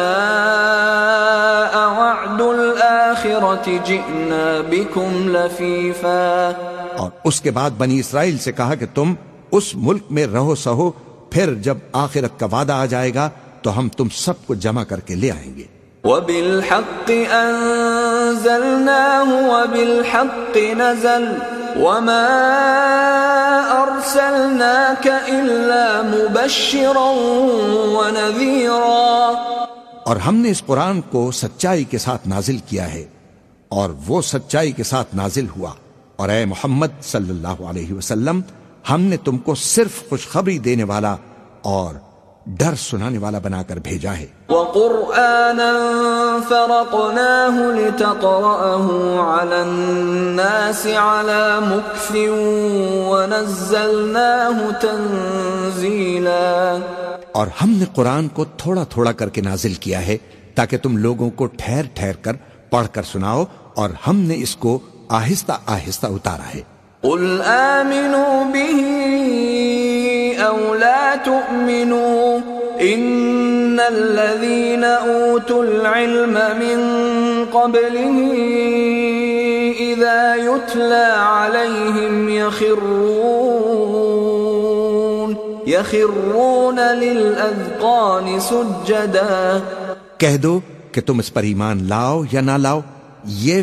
وعد الآخرة جئنا بكم لفيفا. اور اس کے بعد بنی اسرائیل سے کہا کہ تم اس ملک میں رہو سہو، پھر جب آخرت کا وعدہ آ جائے گا تو ہم تم سب کو جمع کر کے لے آئیں گے۔ وبالحق أنزلناه وبالحق نزل وما أرسلناك إلا مبشرا ونذيرا اور ہم نے اس قرآن کو سچائی کے ساتھ نازل کیا ہے اور وہ سچائی کے ساتھ نازل ہوا۔ اور اے محمد صلی اللہ علیہ وسلم، ہم نے تم کو صرف خوشخبری دینے والا اور ڈر سنانے والا بنا کر بھیجا ہے۔ وقرآنا فرقناه لتقرأه على الناس على مكث ونزلناه تنزيلا۔ اور ہم نے قرآن کو تھوڑا تھوڑا کر کے نازل کیا ہے تاکہ تم لوگوں کو ٹھہر ٹھہر کر پڑھ کر سناؤ اور ہم نے اس کو آہستہ آہستہ اتارا ہے۔ قل آمنوا به أو لا تؤمنوا إن الذين أوتوا العلم من قبله إذا يتلى عليهم يخرون يخرون للأذقان سجدا کہہ دو کہ تم اس پر ایمان لاؤ یا نہ لاؤ یہ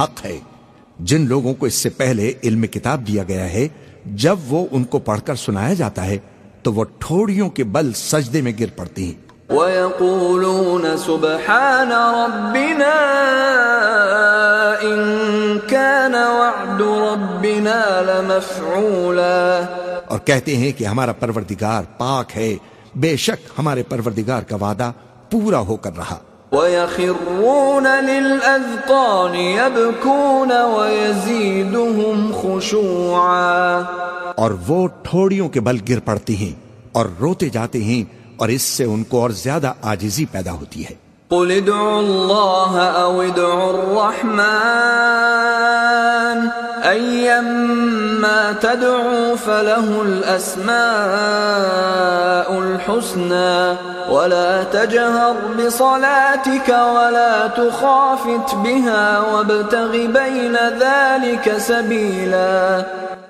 حق ہے۔ جن لوگوں کو اس سے پہلے علم کتاب دیا گیا ہے جب وہ ان کو پڑھ کر سنایا جاتا ہے تو وہ ٹھوڑیوں کے بل سجدے میں گر پڑتی ہیں۔ وَيَقُولُونَ سُبْحَانَ رَبِّنَا إِن كَانَ وَعْدُ رَبِّنَا لَمَفْعُولًا۔ اور کہتے ہیں کہ ہمارا پروردگار پاک ہے بے شک ہمارے پروردگار کا وعدہ پورا ہو کر رہا۔ وَيَخِرُّونَ لِلْأَذْقَانِ يَبْكُونَ وَيَزِيدُهُمْ خُشُوعًا اور وہ ٹھوڑیوں کے بل گر پڑتی ہیں اور روتے جاتے ہیں اور اس سے ان کو اور زیادہ آجزی پیدا ہوتی ہے۔ قل ادعوا الله أو ادعوا الرحمن. ايما تدعوا فله الأسماء الحسنى. ولا تجهر بصلاتك ولا تخافت بها وابتغ بين ذلك سبيلا.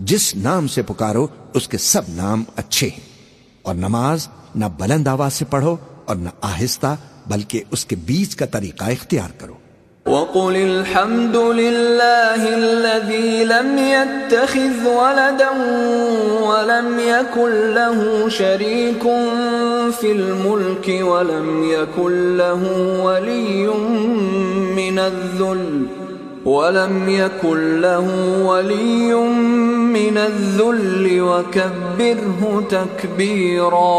جس نام سے پکارو، اس کے سب نام اچھے ہیں۔ اور نماز نہ بلند آواز سے پڑھو اور نہ آہستہ، بلکہ اس کے بیچ کا طریقہ اختیار کرو۔ وقل الحمد لله الذي لم يتخذ ولدا ولم يكن له شريك في الملك ولم يكن له ولي من الذل ولم يكن له ولي من الذل وكبره تكبيرا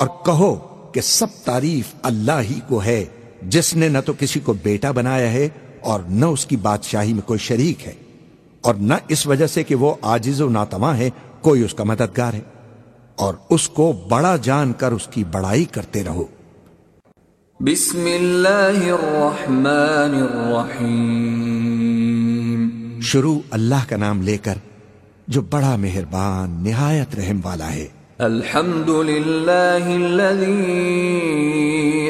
اور کہو کہ سب تعریف اللہ ہی کو ہے، جس نے نہ تو کسی کو بیٹا بنایا ہے اور نہ اس کی بادشاہی میں کوئی شریک ہے۔ اور نہ اس وجہ سے کہ وہ آجز و ناتواں ہے، کوئی اس کا مددگار ہے۔ اور اس کو بڑا جان کر اس کی بڑائی کرتے رہو۔ بسم اللہ الرحمن الرحیم۔ شروع اللہ کا نام لے کر جو بڑا مہربان نہایت رحم والا ہے۔ الحمد للہ الذي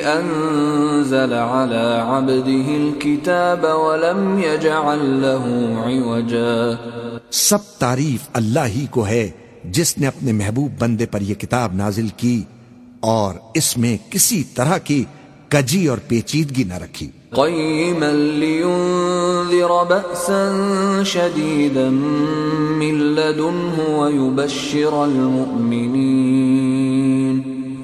انزل على عبده الكتاب ولم يجعل له عوجا۔ سب تعریف اللہ ہی کو ہے جس نے اپنے محبوب بندے پر یہ کتاب نازل کی اور اس میں کسی طرح کی کجی اور پیچیدگی نہ رکھی۔ قيما لينذر بأسا شديدا من لدنه ويبشر المؤمنين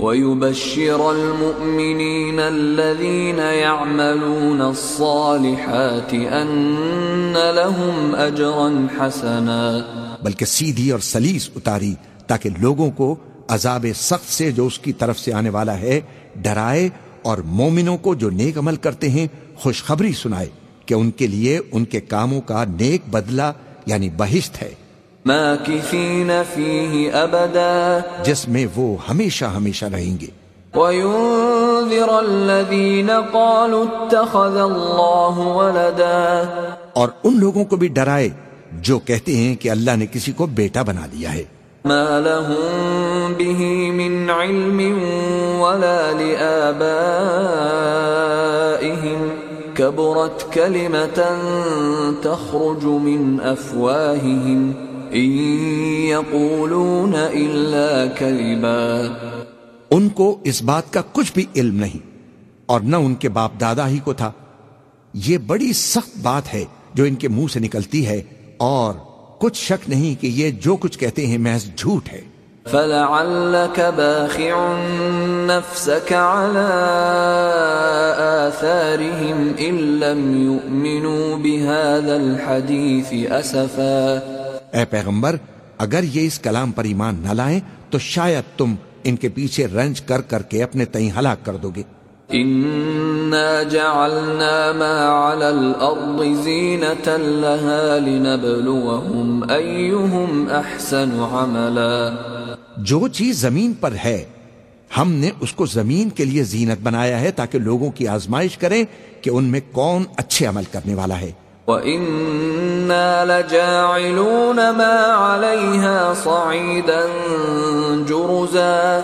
ويبشر المؤمنين الذين يعملون الصالحات أن لهم أجرا حسنا۔ بلکہ سیدھی اور سلیس اتاری تاکہ لوگوں کو عذاب سخت سے جو اس کی طرف سے آنے والا ہے ڈرائے اور مومنوں کو جو نیک عمل کرتے ہیں خوشخبری سنائے کہ ان کے لیے ان کے کاموں کا نیک بدلہ یعنی بہشت ہے۔ فيه أبدا جس میں وہ ہمیشہ ہمیشہ رہیں گے۔ وينذر الذين قالوا اتخذ الله ولدا۔ اور ان لوگوں کو بھی ڈرائے جو کہتے ہیں کہ اللہ نے کسی کو بیٹا بنا لیا ہے۔ ما لهم به من علم ولا لآبائهم كبرت كلمة تخرج من أفواههم إن يقولون إلا كذبا ان کو اس بات کا کچھ بھی علم نہیں اور نہ ان کے باپ دادا ہی کو تھا۔ یہ بڑی سخت بات ہے جو ان کے منہ سے نکلتی ہے اور کچھ شک نہیں کہ یہ جو کچھ کہتے ہیں محض جھوٹ ہے۔ فلعلك باخع نفسك على آثارهم إن لم يؤمنوا بهذا الحديث أسفا۔ اے پیغمبر اگر یہ اس کلام پر ایمان نہ لائیں تو شاید تم ان کے پیچھے رنج کر کر کے اپنے تئیں ہلاک کر دو گے۔ إنا جعلنا ما على الأرض زينة لها لنبلوهم أيهم أحسن عملا۔ جو چیز زمین پر ہے ہم نے اس کو زمین کے لیے زینت بنایا ہے تاکہ لوگوں کی آزمائش کریں کہ ان میں کون اچھے عمل کرنے والا ہے۔ وَإِنَّا لَجَاعِلُونَ مَا عَلَيْهَا صَعِيدًا جُرُزًا۔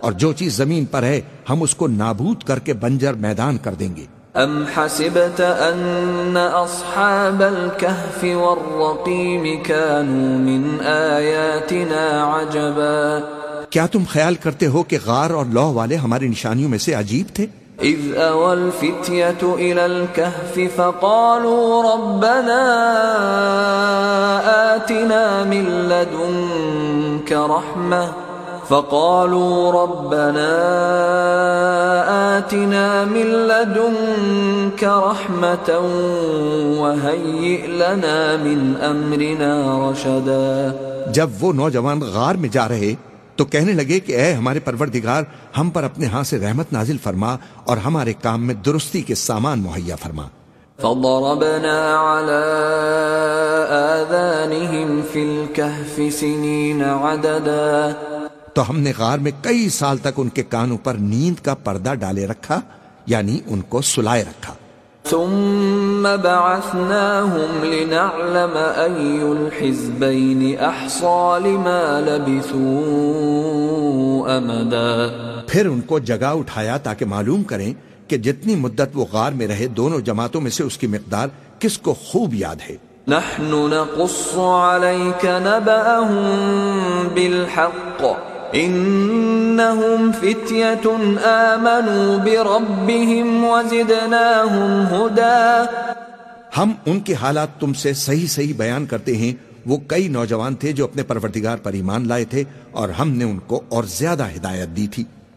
اور جو چیز زمین پر ہے ہم اس کو نابود کر کے بنجر میدان کر دیں گے۔ أَمْ حَسِبْتَ أَنَّ أَصْحَابَ الْكَهْفِ وَالرَّقِيمِ كَانُوا مِنْ آيَاتِنَا عَجَبًا۔ کیا تم خیال کرتے ہو کہ غار اور لوہ والے ہماری نشانیوں میں سے عجیب تھے؟ إذ أوى الفتية إلى الكهف فقالوا ربنا آتنا من لدنك رحمة۔ فقالوا ربنا آتنا من لدنك رحمة وهيئ لنا من أمرنا رشدا. جب وہ نوجوان غار میں جا رہے تو کہنے لگے کہ اے ہمارے پروردگار ہم پر اپنے ہاں سے رحمت نازل فرما اور ہمارے کام میں درستی کے سامان مہیا فرما۔ فضربنا على آذانهم في الكهف سنين عددا. تو ہم نے غار میں کئی سال تک ان کے کانوں پر نیند کا پردہ ڈالے رکھا یعنی ان کو سلائے رکھا۔ ثم بعثناهم لنعلم أي الحزبين أحصى لما لبثوا أمدا۔ پھر ان کو جگہ اٹھایا تاکہ معلوم کریں کہ جتنی مدت وہ غار میں رہے دونوں جماعتوں میں سے اس کی مقدار کس کو خوب یاد ہے۔ نحن نقص عليك نبأهم بالحق۔ انہم فتیت آمنوا بربهم وزدناہم ہدا ہم ان کے حالات تم سے صحیح صحیح بیان کرتے ہیں۔ وہ کئی نوجوان تھے جو اپنے پروردگار پر ایمان لائے تھے اور ہم نے ان کو اور زیادہ ہدایت دی تھی۔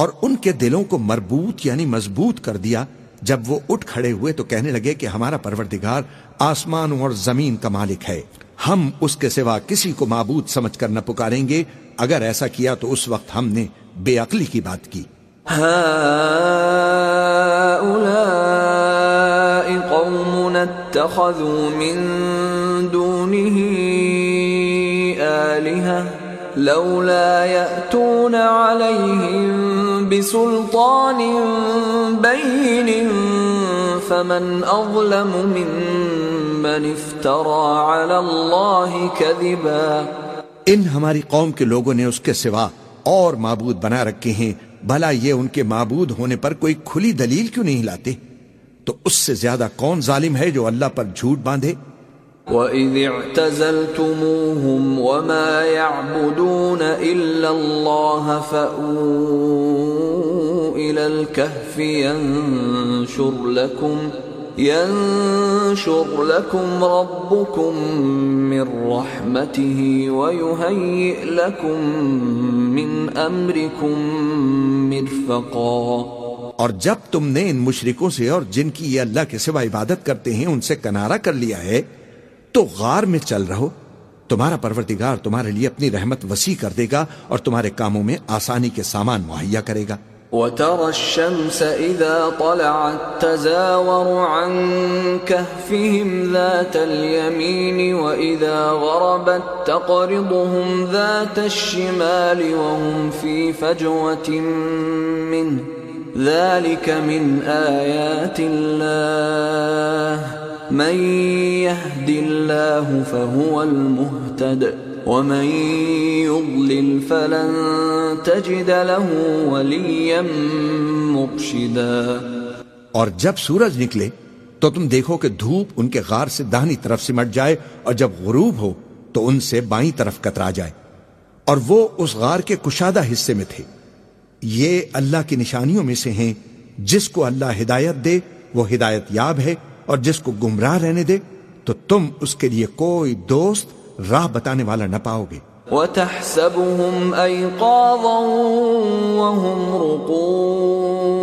اور ان کے دلوں کو مربوط یعنی مضبوط کر دیا۔ جب وہ اٹھ کھڑے ہوئے تو کہنے لگے کہ ہمارا پروردگار آسمان اور زمین کا مالک ہے۔ ہم اس کے سوا کسی کو معبود سمجھ کر نہ پکاریں گے۔ اگر ایسا کیا تو اس وقت ہم نے بے عقلی کی بات کی۔ هؤلاء اتخذوا من دونه آلهة لولا يأتون عليهم بسلطان بين فمن أظلم ممن افترى على الله كذبا. ان ہماری قوم کے لوگوں نے اس کے سوا اور معبود بنا رکھے ہیں، بھلا یہ ان کے معبود ہونے پر کوئی کھلی دلیل کیوں نہیں لاتے؟ تو اس سے زیادہ کون ظالم ہے جو اللہ پر جھوٹ باندھے؟ وإذ اعتزلتموهم وما يعبدون إلا الله فأووا إلى الكهف ينشر لكم ينشر لكم ربكم من رحمته ويهيئ لكم من أمركم مرفقا اور جب تم نے ان مشرکوں سے اور جن کی یہ اللہ کے سوا عبادت کرتے ہیں ان سے کنارہ کر لیا ہے تو غار میں چل رہو۔ تمہارا پروردگار تمہارے لیے اپنی رحمت وسیع کر دے گا اور تمہارے کاموں میں آسانی کے سامان مہیا کرے گا۔ وترى الشمس إذا طلعت تزاور عن كهفهم ذات اليمين وإذا غربت تقرضهم ذات الشمال وهم في فجوة منه۔ ذلك من آيات الله۔ من يهد الله فهو المهتد ومن يضلل فلن تجد له وليا مرشدا اور جب سورج نکلے تو تم دیکھو کہ دھوپ ان کے غار سے دہنی طرف سمٹ جائے اور جب غروب ہو تو ان سے بائیں طرف کترا جائے۔ اور وہ اس غار کے کشادہ حصے میں تھے۔ یہ اللہ کی نشانیوں میں سے ہیں۔ جس کو اللہ ہدایت دے وہ ہدایت یاب ہے۔ اور جس کو گمراہ رہنے دے تو تم اس کے لیے کوئی دوست راہ بتانے والا نہ پاؤ گے وتحسبهم أيقاظا وهم رقود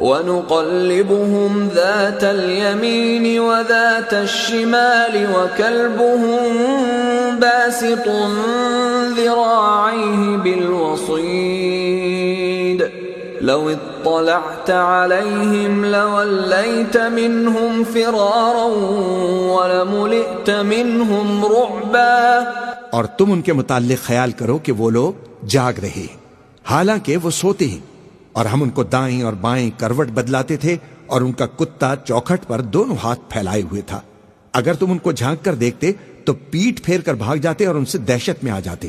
ونقلبهم ذات اليمين وذات الشمال وكلبهم باسط ذراعيه بالوصيد لو اطلعت عليهم لوليت منهم فرارا ولملئت منهم رعبا. اور تم ان کے متعلق خیال کرو کہ وہ لوگ جاگ رہے حالانکہ وہ سوتے ہیں اور ہم ان کو دائیں اور بائیں کروٹ بدلاتے تھے اور ان کا کتا چوکھٹ پر دونوں ہاتھ پھیلائے ہوئے تھا۔ اگر تم ان کو جھانک کر دیکھتے تو پیٹ پھیر کر بھاگ جاتے اور ان سے دہشت میں آ جاتے۔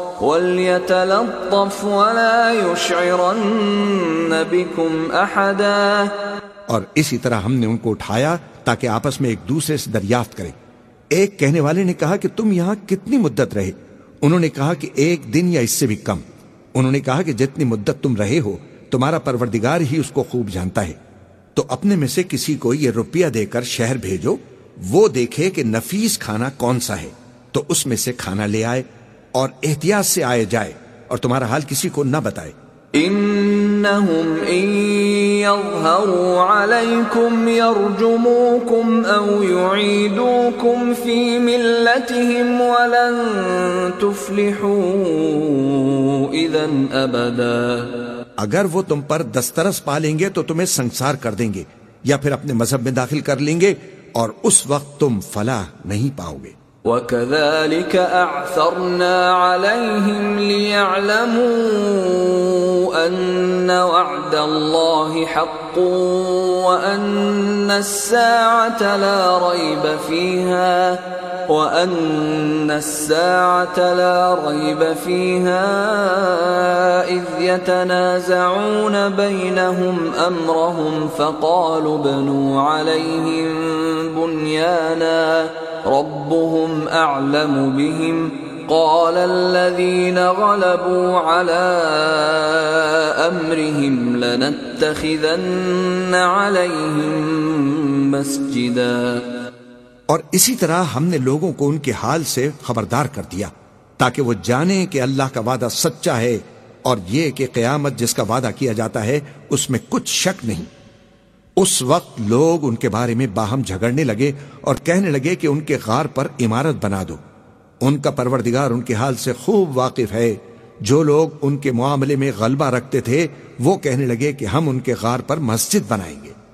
وَلْيَتَلَطَّفْ وَلَا يُشْعِرَنَّ بِكُمْ أَحَدًا اور اسی طرح ہم نے ان کو اٹھایا تاکہ آپس میں ایک دوسرے سے دریافت کریں۔ ایک کہنے والے نے کہا کہ تم یہاں کتنی مدت رہے؟ انہوں نے کہا کہ ایک دن یا اس سے بھی کم۔ انہوں نے کہا کہ جتنی مدت تم رہے ہو، تمہارا پروردگار ہی اس کو خوب جانتا ہے۔ تو اپنے میں سے کسی کو یہ روپیہ دے کر شہر بھیجو۔ وہ دیکھے کہ نفیس کھانا کون سا ہے۔ تو اس میں سے کھانا لے آئے۔ اور احتیاط سے آئے جائے اور تمہارا حال کسی کو نہ بتائے۔ انہم ان یظہروا علیکم یرجموکم او یعیدوکم فی ملتہم ولن تفلحوا اذن ابدا۔ اگر وہ تم پر دسترس پالیں گے تو تمہیں سنسار کر دیں گے یا پھر اپنے مذہب میں داخل کر لیں گے اور اس وقت تم فلاح نہیں پاؤ گے۔ وَكَذَلِكَ أَعْثَرْنَا عَلَيْهِمْ لِيَعْلَمُوا أَنَّ وَعْدَ اللَّهِ حَقٌّ وَأَنَّ السَّاعَةَ لَا رَيْبَ فِيهَا وَأَنَّ السَّاعَةَ لَا رَيْبَ فِيهَا إِذْ يَتَنَازَعُونَ بَيْنَهُمْ أَمْرَهُمْ فَقَالُوا ابْنُوا عَلَيْهِمْ بُنْيَانًا ربهم اعلم بهم قال الذين غلبوا على امرهم لنتخذن عليهم مسجدا اور اسی طرح ہم نے لوگوں کو ان کے حال سے خبردار کر دیا، تاکہ وہ جانے کہ اللہ کا وعدہ سچا ہے اور یہ کہ قیامت جس کا وعدہ کیا جاتا ہے، اس میں کچھ شک نہیں۔ اس وقت لوگ ان کے بارے میں باہم جھگڑنے لگے اور کہنے لگے کہ ان کے غار پر عمارت بنا دو۔ ان کا پروردگار ان کے حال سے خوب واقف ہے۔ جو لوگ ان کے معاملے میں غلبہ رکھتے تھے، وہ کہنے لگے کہ ہم ان کے غار پر مسجد بنائیں گے۔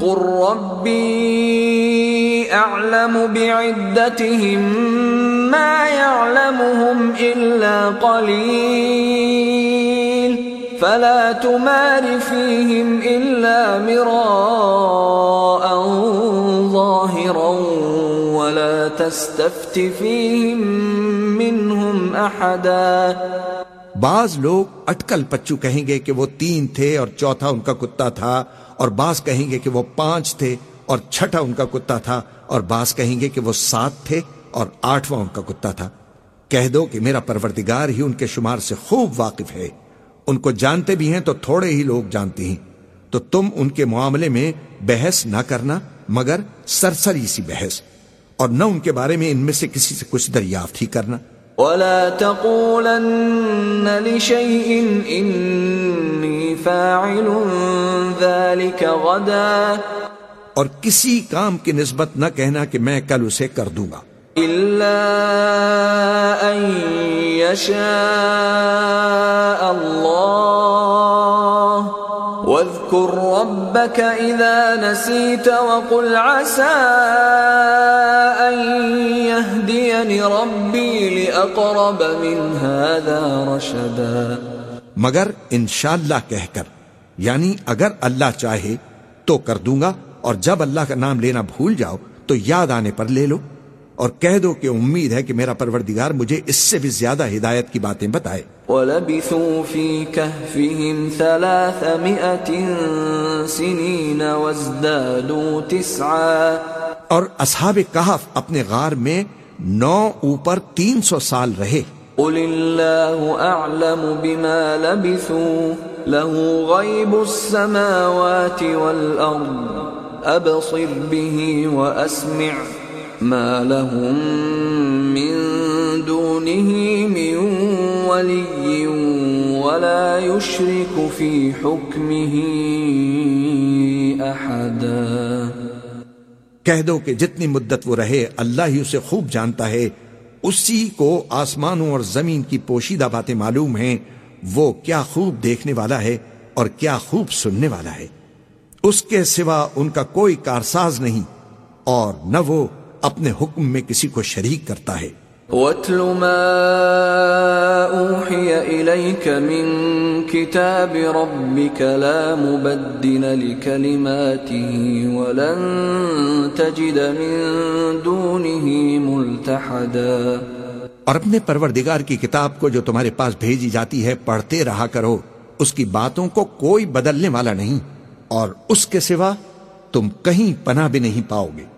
قل ربي أعلم بعدتهم ما يعلمهم إلا قليل فلا تمار فيهم إلا مراء ظاهرا ولا تستفت فيهم منهم أحدا بعض لوگ اٹکل پچو کہیں گے کہ وہ تین تھے اور چوتھا ان کا کتا تھا اور بعض کہیں گے کہ وہ پانچ تھے اور چھٹا ان کا کتا تھا، اور بعض کہیں گے کہ وہ سات تھے اور آٹھواں ان کا کتا تھا۔ کہہ دو کہ میرا پروردگار ہی ان کے شمار سے خوب واقف ہے۔ ان کو جانتے بھی ہیں تو تھوڑے ہی لوگ جانتے ہیں۔ تو تم ان کے معاملے میں بحث نہ کرنا، مگر سرسری سی بحث، اور نہ ان کے بارے میں ان میں سے کسی سے کچھ دریافت ہی کرنا۔ ولا تقولن لشيء إني فاعل ذلك غدا اور کسی کام کی نسبت نہ کہنا کہ میں کل اسے کر دوں گا۔ إلا أن يشاء الله واذكر ربك إذا نسيت وقل عسى أن يهديني ربي لأقرب من هذا رشدا. مگر انشاءاللہ کہہ کر یعنی اگر اللہ چاہے تو کر دوں گا اور جب اللہ کا نام لینا بھول جاؤ تو یاد آنے پر لے لو۔ اور کہہ دو کہ امید ہے کہ میرا پروردگار مجھے اس سے بھی زیادہ ہدایت کی باتیں بتائے۔ ولبثوا في كهفهم ثلاثمائة سنين وازدادوا تسعا۔ اور اصحاب کہف اپنے غار میں نو اوپر تین سو سال رہے۔ قل الله أعلم بما لبثوا۔ له غيب السماوات والأرض۔ أبصر به وأسمع۔ ما لهم من دونه من ولي ولا يشرك في حكمه أحدا کہہ دو کہ جتنی مدت وہ رہے، اللہ ہی اسے خوب جانتا ہے۔ اسی کو آسمانوں اور زمین کی پوشیدہ باتیں معلوم ہیں۔ وہ کیا خوب دیکھنے والا ہے اور کیا خوب سننے والا ہے۔ اس کے سوا ان کا کوئی کارساز نہیں اور نہ وہ اپنے حکم میں کسی کو شریک کرتا ہے۔ واتل ما اوحي اليك من كتاب ربك لا مبدل لكلماته ولن تجد من دونه ملتحدا۔ اور اپنے پروردگار کی کتاب کو جو تمہارے پاس بھیجی جاتی ہے پڑھتے رہا کرو۔ اس کی باتوں کو کوئی بدلنے والا نہیں۔ اور اس کے سوا تم کہیں پناہ بھی نہیں پاؤ گے۔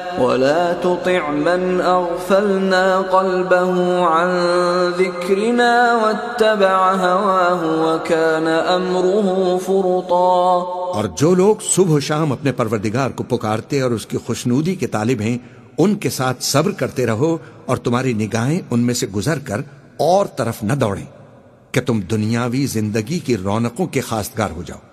ولا تطع من أغفلنا قلبه عن ذكرنا واتبع هواه وكان أمره فرطا اور جو لوگ صبح و شام اپنے پروردگار کو پکارتے اور اس کی خوشنودی کے طالب ہیں، ان کے ساتھ صبر کرتے رہو اور تمہاری نگاہیں ان میں سے گزر کر اور طرف نہ دوڑیں کہ تم دنیاوی زندگی کی رونقوں کے خاصگار ہو جاؤ۔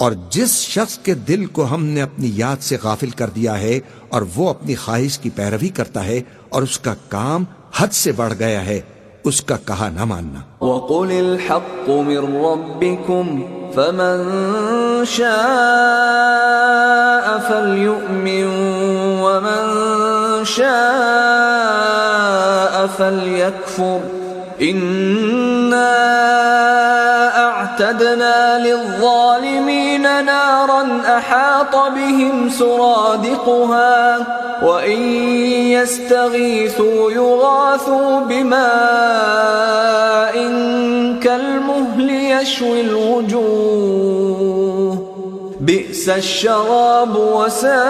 اور جس شخص کے دل کو ہم نے اپنی یاد سے غافل کر دیا ہے اور وہ اپنی خواہش کی پیروی کرتا ہے اور اس کا کام حد سے بڑھ گیا ہے، اس کا کہا نہ ماننا۔ وقل الحق من ربكم فمن شاء فليؤمن ومن شاء فليكفر إنا أعتدنا للظالمين نارا أحاط بهم سرادقها وإن يستغيثوا يغاثوا بماء كالمهل يشوي الوجوه. بئس الشراب وساءت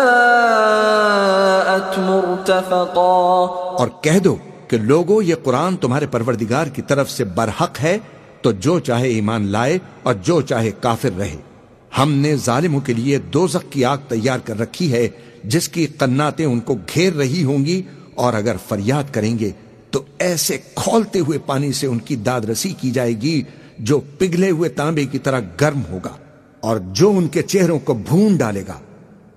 مرتفقا. اور کہہ دو کہ لوگو یہ قرآن تمہارے پروردگار کی طرف سے برحق ہے تو جو چاہے ایمان لائے اور جو چاہے کافر رہے۔ ہم نے ظالموں کے لیے دوزخ کی آگ تیار کر رکھی ہے، جس کی قناتیں ان کو گھیر رہی ہوں گی۔ اور اگر فریاد کریں گے، تو ایسے کھولتے ہوئے پانی سے ان کی داد رسی کی جائے گی، جو پگھلے ہوئے تانبے کی طرح گرم ہوگا۔ اور جو ان کے چہروں کو بھون ڈالے گا،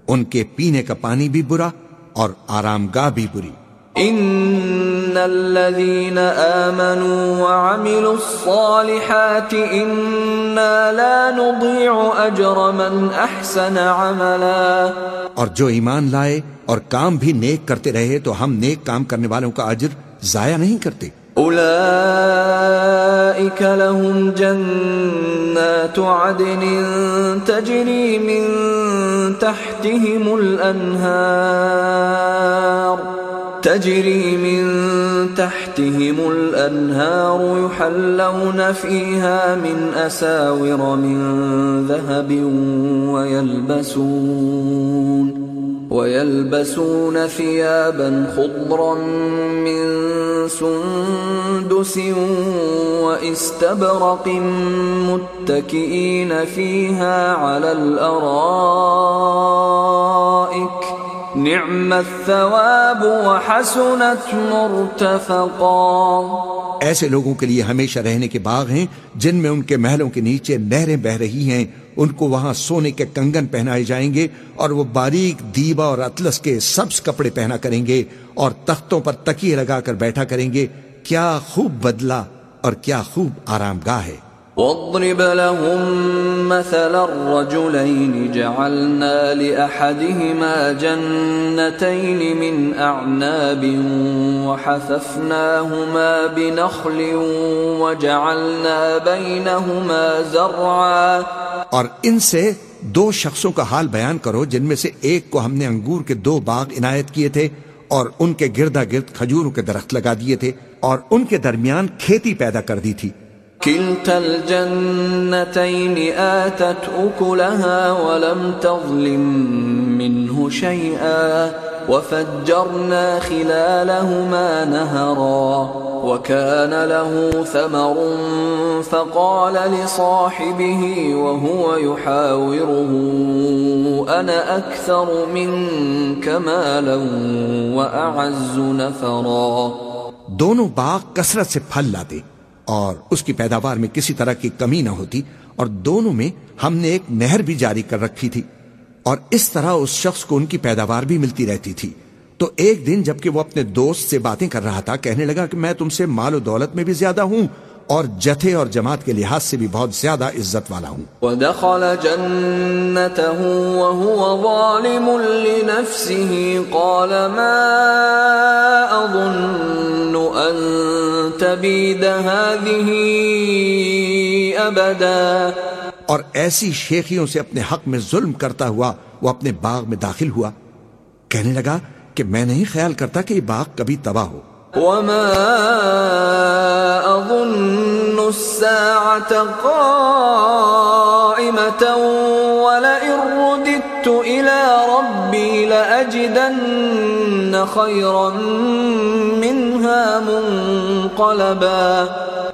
ان کے پینے کا پانی بھی برا اور آرام گاہ بھی بری۔ ان الذين امنوا وعملوا الصالحات انا لا نضيع اجر من احسن عملا۔ اور جو ایمان لائے اور کام بھی نیک کرتے رہے تو ہم نیک کام کرنے والوں کا اجر ضائع نہیں کرتے۔ اولئك لهم جنات عدن تجري من تحتهم الانهار تجري من تحتهم الأنهار يحلون فيها من أساور من ذهب ويلبسون ويلبسون ثيابا خضرا من سندس واستبرق متكئين فيها على الأرائك نعم الثواب وحسنت مرتفقا ایسے لوگوں کے لیے ہمیشہ رہنے کے باغ ہیں جن میں ان کے محلوں کے نیچے نہریں بہ رہی ہیں۔ ان کو وہاں سونے کے کنگن پہنائے جائیں گے اور وہ باریک دیبا اور اطلس کے سبز کپڑے پہنا کریں گے اور تختوں پر تکیے لگا کر بیٹھا کریں گے۔ کیا خوب بدلہ اور کیا خوب آرام گاہ ہے۔ واضرب لهم مثل الرجلين جعلنا لأحدهما جنتين من أعناب وحففناهما بنخل وجعلنا بينهما زرعا اور ان سے دو شخصوں کا حال بیان کرو جن میں سے ایک کو ہم نے انگور کے دو باغ عنایت کیے تھے اور ان کے گردا گرد کھجوروں کے درخت لگا دیے تھے اور ان کے درمیان کھیتی پیدا کر دی تھی۔ كلتا الجنتين آتت أكلها ولم تظلم منه شيئا وفجرنا خلالهما نهرا وكان له ثمر فقال لصاحبه وهو يحاوره أنا أكثر منك مالا وأعز نفرا دونوں باغ کثرت سے پھل لاتے اور اس کی پیداوار میں کسی طرح کی کمی نہ ہوتی اور دونوں میں ہم نے ایک نہر بھی جاری کر رکھی تھی اور اس طرح اس شخص کو ان کی پیداوار بھی ملتی رہتی تھی۔ تو ایک دن جبکہ وہ اپنے دوست سے باتیں کر رہا تھا، کہنے لگا کہ میں تم سے مال و دولت میں بھی زیادہ ہوں اور جتھے اور جماعت کے لحاظ سے بھی بہت زیادہ عزت والا ہوں۔ ودخل جنته وهو ظالم لنفسه قال ما أظن أن تبيد هذه أبدا. اور ایسی شیخیوں سے اپنے حق میں ظلم کرتا ہوا وہ اپنے باغ میں داخل ہوا۔ کہنے لگا کہ میں نہیں خیال کرتا کہ یہ باغ کبھی تباہ ہو۔ وما أظن الساعة قائمة ولئن رددت إلى ربي لأجدن خيرا منها منقلبا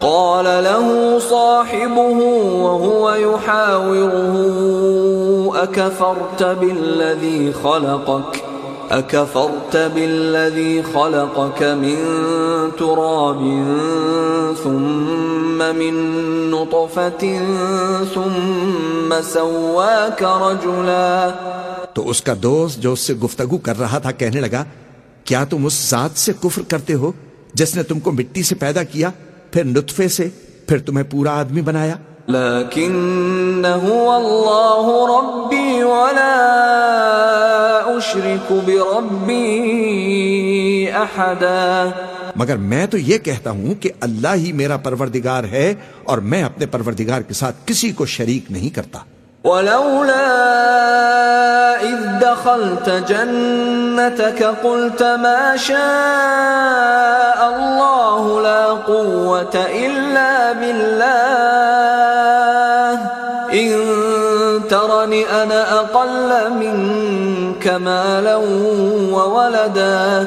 قال له صاحبه وهو يحاوره، أكفرت بالذي خلقك؟ أكفرت بالذي خلقك من تراب ثم من نطفة ثم سواك رجلا۔ تو اس کا دوست جو اس سے گفتگو کر رہا تھا کہنے لگا، کیا تم اس ذات سے کفر کرتے ہو جس نے تم کو مٹی سے پیدا کیا؟ پھر نطفے سے پھر تمہیں پورا آدمی بنایا۔ هو الله ربي ولا أشرك بربي أحدا۔ مگر میں تو یہ کہتا ہوں کہ اللہ ہی میرا پروردگار ہے اور میں اپنے پروردگار کے ساتھ کسی کو شریک نہیں کرتا۔ ولولا إذ دخلت جنتك قلت ما شاء الله لا قوة إلا بالله. إن ترني أنا أقل منك مالا وولدا.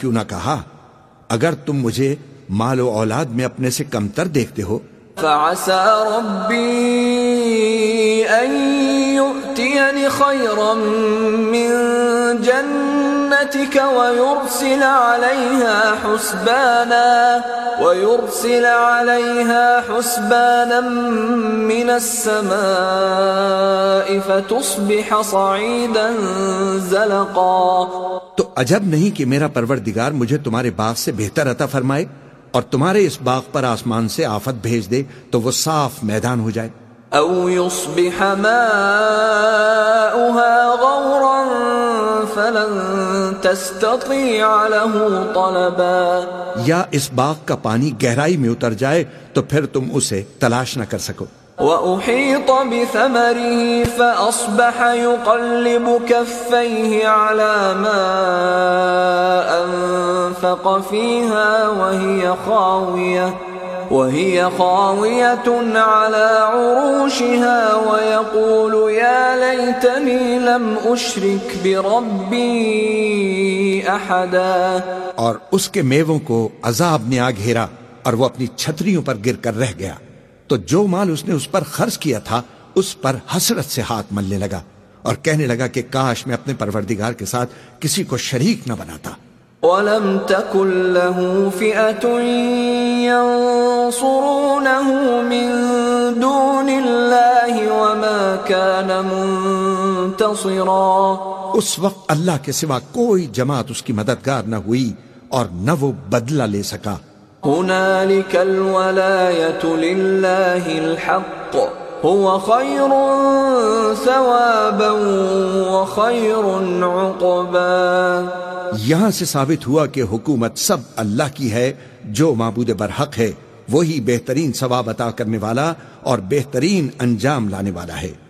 کیوں نہ کہا؟ اگر تم مجھے مال و اولاد میں اپنے سے کمتر دیکھتے ہو۔ فعسى ربي أن يؤتيني خيرا من جنتك ويرسل عليها حسبانا ويرسل عليها حسبانا من السماء فتصبح صعيدا زلقا۔ تو عجب نہیں کہ میرا پروردگار مجھے تمہارے باغ سے بہتر عطا فرمائے؟ اور تمہارے اس باغ پر آسمان سے آفت بھیج دے تو وہ صاف میدان ہو جائے۔ أو يصبح ماؤها غورا فلن تستطيع له طلبا۔ یا اس باغ کا پانی گہرائی میں اتر جائے تو پھر تم اسے تلاش نہ کر سکو۔ وأحيط بثمره فأصبح يقلب كفيه على ما أنفق فيها وهي خاوية وهي خاوية على عروشها ويقول يا ليتني لم أشرك بربي أحدا. اور اس کے میووں کو عذاب نے آ گھیرا اور وہ اپنی چھتریوں پر گر کر رہ گیا۔ تو جو مال اس نے اس پر خرچ کیا تھا اس پر حسرت سے ہاتھ ملنے لگا اور کہنے لگا کہ کاش میں اپنے پروردگار کے ساتھ کسی کو شریک نہ بناتا۔ ولم تكن له فئة ينصرونه من دون الله وما كان منتصرا۔ اس وقت اللہ کے سوا کوئی جماعت اس کی مددگار نہ ہوئی اور نہ وہ بدلہ لے سکا۔ هنالك الولاية لله الحق. هو خير ثوابا وخير عقبا. یہاں سے ثابت ہوا کہ حکومت سب اللہ کی ہے، جو معبود برحق ہے، وہی بہترین ثواب عطا کرنے والا اور بہترین انجام لانے والا ہے۔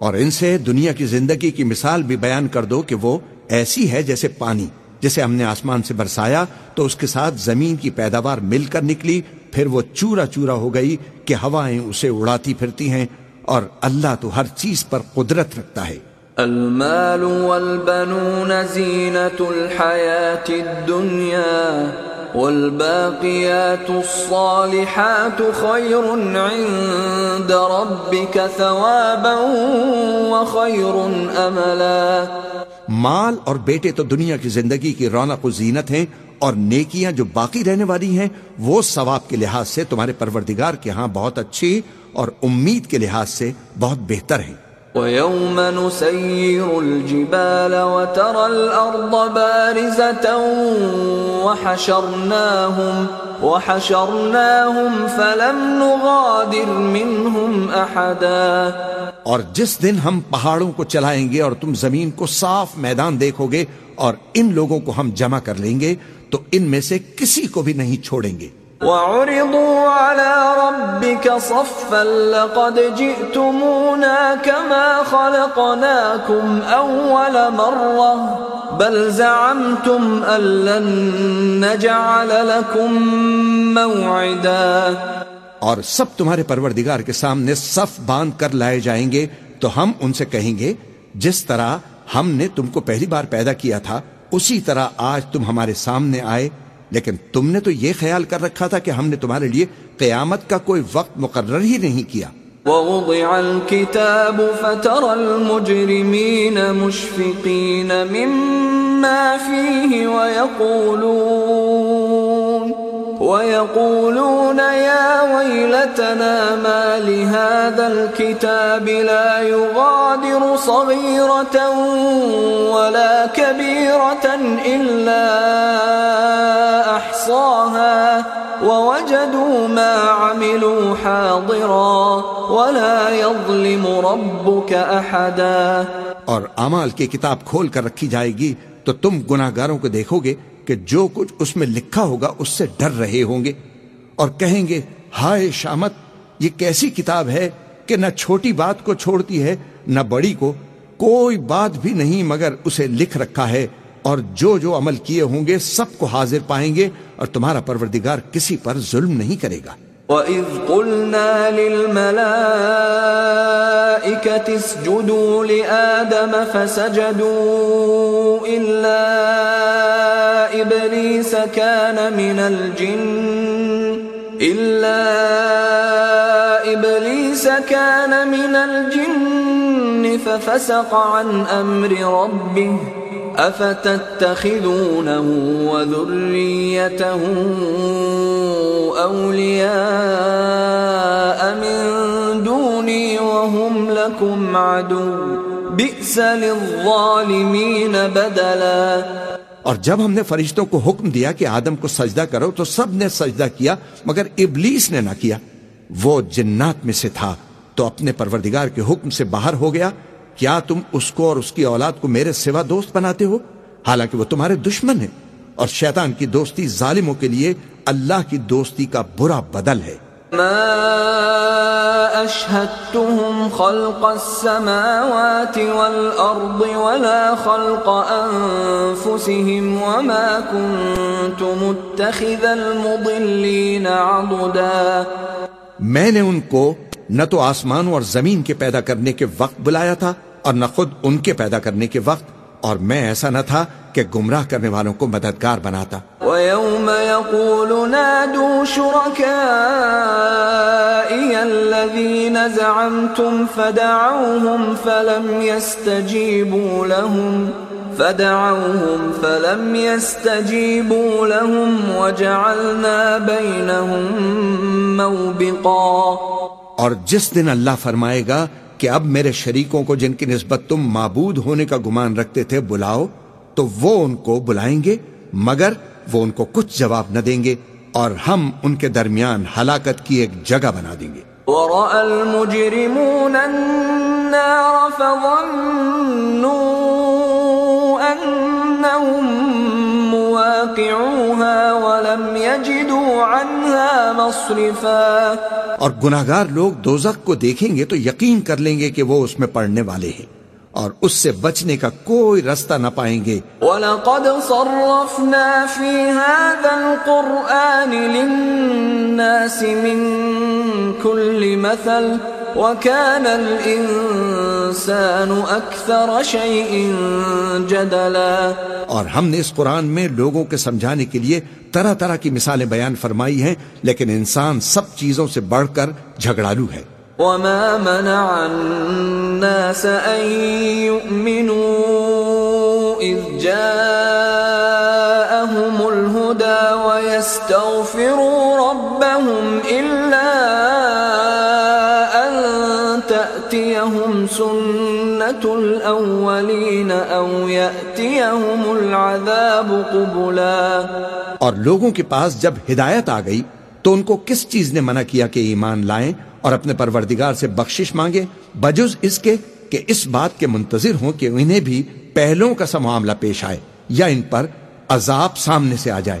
اور ان سے دنیا کی زندگی کی مثال بھی بیان کر دو کہ وہ ایسی ہے جیسے پانی، جسے ہم نے آسمان سے برسایا تو اس کے ساتھ زمین کی پیداوار مل کر نکلی، پھر وہ چورا چورا ہو گئی کہ ہوائیں اسے اڑاتی پھرتی ہیں اور اللہ تو ہر چیز پر قدرت رکھتا ہے۔ المال والبنون زينة الحياة الدنيا والباقيات الصالحات خير عند ربك ثوابا وخير أملا. مال اور بیٹے تو دنیا کی زندگی کی رونق و زینت ہیں اور نیکیاں جو باقی رہنے والی ہیں، وہ ثواب کے لحاظ سے تمہارے پروردگار کے ہاں بہت اچھی اور امید کے لحاظ سے بہت بہتر ہیں۔ ويوم نسير الجبال وترى الأرض بارزة وحشرناهم وحشرناهم فلم نغادر منهم أحدا اور جس دن ہم پہاڑوں کو چلائیں گے اور تم زمین کو صاف میدان دیکھو گے اور ان لوگوں کو ہم جمع کر لیں گے تو ان میں سے کسی کو بھی نہیں چھوڑیں گے۔ وعرضوا على ربك صفا لقد جئتمونا كما خلقناكم أول مرة بل زعمتم أن لن نجعل لكم موعدا اور سب تمہارے پروردگار کے سامنے صف باندھ کر لائے جائیں گے تو ہم ان سے کہیں گے، جس طرح ہم نے تم کو پہلی بار پیدا کیا تھا، اسی طرح آج تم ہمارے سامنے آئے لیکن تم نے تو یہ خیال کر رکھا تھا کہ ہم نے تمہارے لیے قیامت کا کوئی وقت مقرر ہی نہیں کیا۔ ووضع الكتاب فترى المجرمين مشفقين مما فيه ويقولون۔ ويقولون يا ويلتنا ما لهذا الكتاب لا يغادر صغيرة ولا كبيرة إلا أحصاها. ووجدوا ما عملوا حاضرا ولا يظلم ربك أحدا اور اعمال کی کتاب کھول کر رکھی جائے گی تو تم گناہ گاروں کو دیکھو گے کہ جو کچھ اس میں لکھا ہوگا اس سے ڈر رہے ہوں گے اور کہیں گے، ہائے شامت، یہ کیسی کتاب ہے کہ نہ چھوٹی بات کو چھوڑتی ہے، نہ بڑی کو، کوئی بات بھی نہیں مگر اسے لکھ رکھا ہے۔ اور جو جو عمل کیے ہوں گے سب کو حاضر پائیں گے اور تمہارا پروردگار کسی پر ظلم نہیں کرے گا۔ وَإِذْ قُلْنَا لِلْمَلَائِكَةِ اسْجُدُوا لِآدَمَ فَسَجَدُوا إِلَّا إِبْلِيسَ كَانَ مِنَ الْجِنِّ إِلَّا إِبْلِيسَ كَانَ مِنَ الْجِنِّ فَفَسَقَ عَنْ أَمْرِ رَبِّهِ افتتخذونه وذريته اولياء من دوني وهم لكم عدو. بئس للظالمين بدلا. اور جب ہم نے فرشتوں کو حکم دیا کہ آدم کو سجدہ کرو تو سب نے سجدہ کیا، مگر ابلیس نے نہ کیا۔ وہ جنات میں سے تھا تو اپنے پروردگار کے حکم سے باہر ہو گیا۔ کیا تم اس کو اور اس کی اولاد کو میرے سوا دوست بناتے ہو؟ حالانکہ وہ تمہارے دشمن ہیں اور شیطان کی دوستی ظالموں کے لیے اللہ کی دوستی کا برا بدل ہے۔ ما اشهدتهم خلق السماوات والارض ولا خلق انفسهم وما كنت متخذ المضلين عضدا۔ میں نے ان کو نہ تو آسمانوں اور زمین کے پیدا کرنے کے وقت بلایا تھا اور نہ خود ان کے پیدا کرنے کے وقت اور میں ایسا نہ تھا کہ گمراہ کرنے والوں کو مددگار بناتا۔ وَيَوْمَ يَقُولُ نَادُوا شُرَكَائِيَ الَّذِينَ زَعَمْتُمْ فَدَعَوْهُمْ فَلَمْ يَسْتَجِيبُوا لَهُمْ فدعوهم فلم يستجيبوا لهم وجعلنا بينهم موبقا۔ اور جس دن اللہ فرمائے گا کہ اب میرے شریکوں کو جن کی نسبت تم معبود ہونے کا گمان رکھتے تھے بلاؤ، تو وہ ان کو بلائیں گے، مگر وہ ان کو کچھ جواب نہ دیں گے، اور ہم ان کے درمیان ہلاکت کی ایک جگہ بنا دیں گے۔ النار فظنوا أنهم مواقعوها ولم يجدوا عنها مصرفا اور گناہگار لوگ دوزخ کو دیکھیں گے تو یقین کر لیں گے کہ وہ اس میں پڑنے والے ہیں اور اس سے بچنے کا کوئی رستہ نہ پائیں گے۔ وَلَقَدْ صَرَّفْنَا فِي هَذَا الْقُرْآنِ لِلنَّاسِ مِن كُلِّ مَثَلٍ وَكَانَ الْإِنسَانُ أَكْثَرَ شَيْءٍ جَدَلًا. اور ہم نے اس قرآن میں لوگوں کے سمجھانے کے لیے طرح طرح کی مثالیں بیان فرمائی ہیں لیکن انسان سب چیزوں سے بڑھ کر جھگڑالو ہے۔ وما منع الناس أن يؤمنوا إذ جاءهم الهدى ويستغفروا ربهم إلا سنة الأولين أو العذاب قبلا۔ اور لوگوں کے پاس جب ہدایت آ گئی، تو ان کو کس چیز نے منع کیا کہ ایمان لائیں اور اپنے پروردگار سے بخشش مانگے بجز اس کے کہ اس بات کے منتظر ہوں کہ انہیں بھی پہلوں کا سا معاملہ پیش آئے یا ان پر عذاب سامنے سے آ جائے۔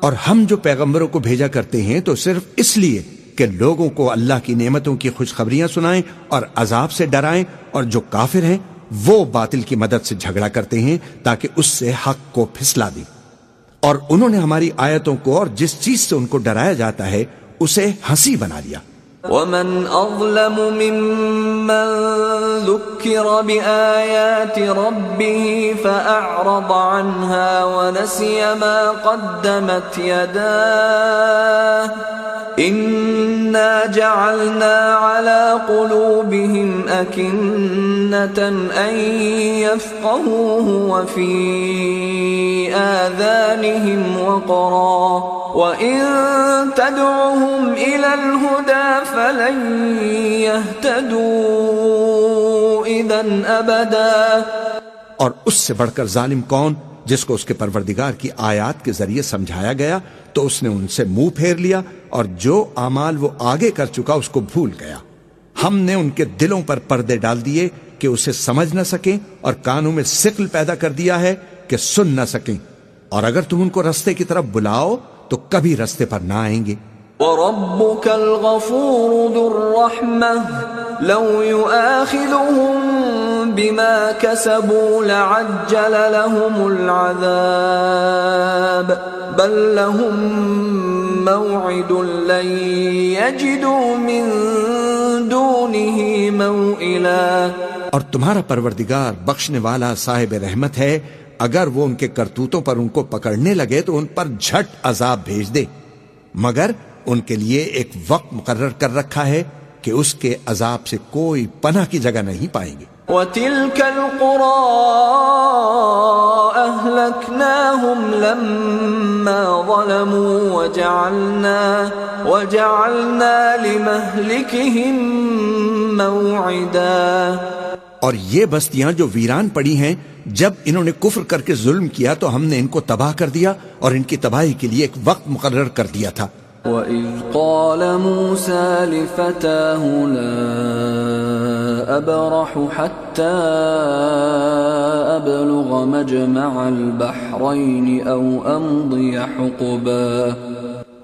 اور ہم جو پیغمبروں کو بھیجا کرتے ہیں تو صرف اس لیے کہ لوگوں کو اللہ کی نعمتوں کی خوشخبریاں سنائیں اور عذاب سے ڈرائیں اور جو کافر ہیں وہ باطل کی مدد سے جھگڑا کرتے ہیں تاکہ اس سے حق کو پھسلا دیں۔ اور انہوں نے ہماری آیتوں کو اور جس چیز سے ان کو ڈرایا جاتا ہے اسے ہنسی بنا لیا۔ ومن أظلم ممن ذكر بآيات ربه فأعرض عنها ونسي ما قدمت يداه إنا جعلنا على قلوبهم أكنة أن يفقهوه وفي آذانهم وقرا وإن تدعهم إلى الهدى فلن يهتدوا إذا أبدا اور اس سے بڑھ کر ظالم کون؟ جس کو اس کے پروردگار کی آیات کے ذریعے سمجھایا گیا تو اس نے ان سے منہ پھیر لیا اور جو اعمال وہ آگے کر چکا اس کو بھول گیا۔ ہم نے ان کے دلوں پر پردے ڈال دیے کہ اسے سمجھ نہ سکیں اور کانوں میں سکل پیدا کر دیا ہے کہ سن نہ سکیں۔ اور اگر تم ان کو رستے کی طرف بلاؤ تو کبھی رستے پر نہ آئیں گے۔ وربك الغفور ذو الرحمة لو يؤاخذهم بما كسبوا لعجل لهم العذاب. بل لهم موعد لن يجدوا من دونه موئلا. اور تمہارا پروردگار بخشنے والا صاحب رحمت ہے، اگر وہ ان کے کرتوتوں پر ان کو پکڑنے لگے تو ان پر جھٹ عذاب بھیج دے۔ مگر ان کے لیے ایک وقت مقرر کر رکھا ہے کہ اس کے عذاب سے کوئی پناہ کی جگہ نہیں پائیں گے۔ وتلك القرى أهلكناهم لما ظلموا وجعلنا وجعلنا لمهلكهم موعدا۔ اور یہ بستیاں جو ویران پڑی ہیں جب انہوں نے کفر کر کے ظلم کیا تو ہم نے ان کو تباہ کر دیا اور ان کی تباہی کے لیے ایک وقت مقرر کر دیا تھا۔ وَإِذْ قَالَ مُوسَى لِفَتَاهُ لَا أَبْرَحُ حَتَّى أَبْلُغَ مَجْمَعَ الْبَحْرَيْنِ أَوْ أَمْضِيَ حُقُبًا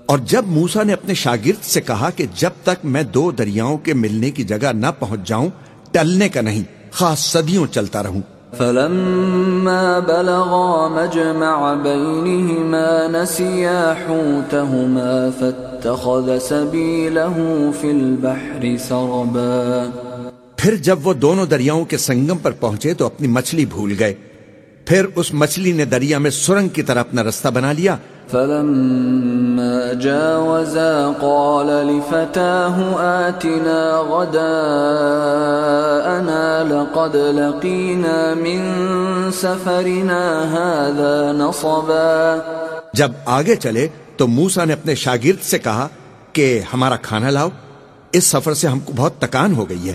اور جب موسا نے اپنے شاگرد سے کہا کہ جب تک میں دو دریاؤں کے ملنے کی جگہ نہ پہنچ جاؤں، ٹلنے کا نہیں، خاص صدیوں چلتا رہوں۔ فلما بلغا مجمع بينهما نسيا حوتهما فاتخذ سبيله في البحر سربا. پھر جب وہ دونوں دریاؤں کے سنگم پر پہنچے تو اپنی مچھلی بھول گئے۔ پھر اس مچھلی نے دریا میں سرنگ کی طرح اپنا رستہ بنا لیا۔ فلما جاوزا قال لفتاه آتنا غداءنا لقد لقينا من سفرنا هذا نصبا. جب آگے چلے تو موسا نے اپنے شاگرد سے کہا کہ ہمارا کھانا لاؤ، اس سفر سے ہم کو بہت تکان ہو گئی ہے۔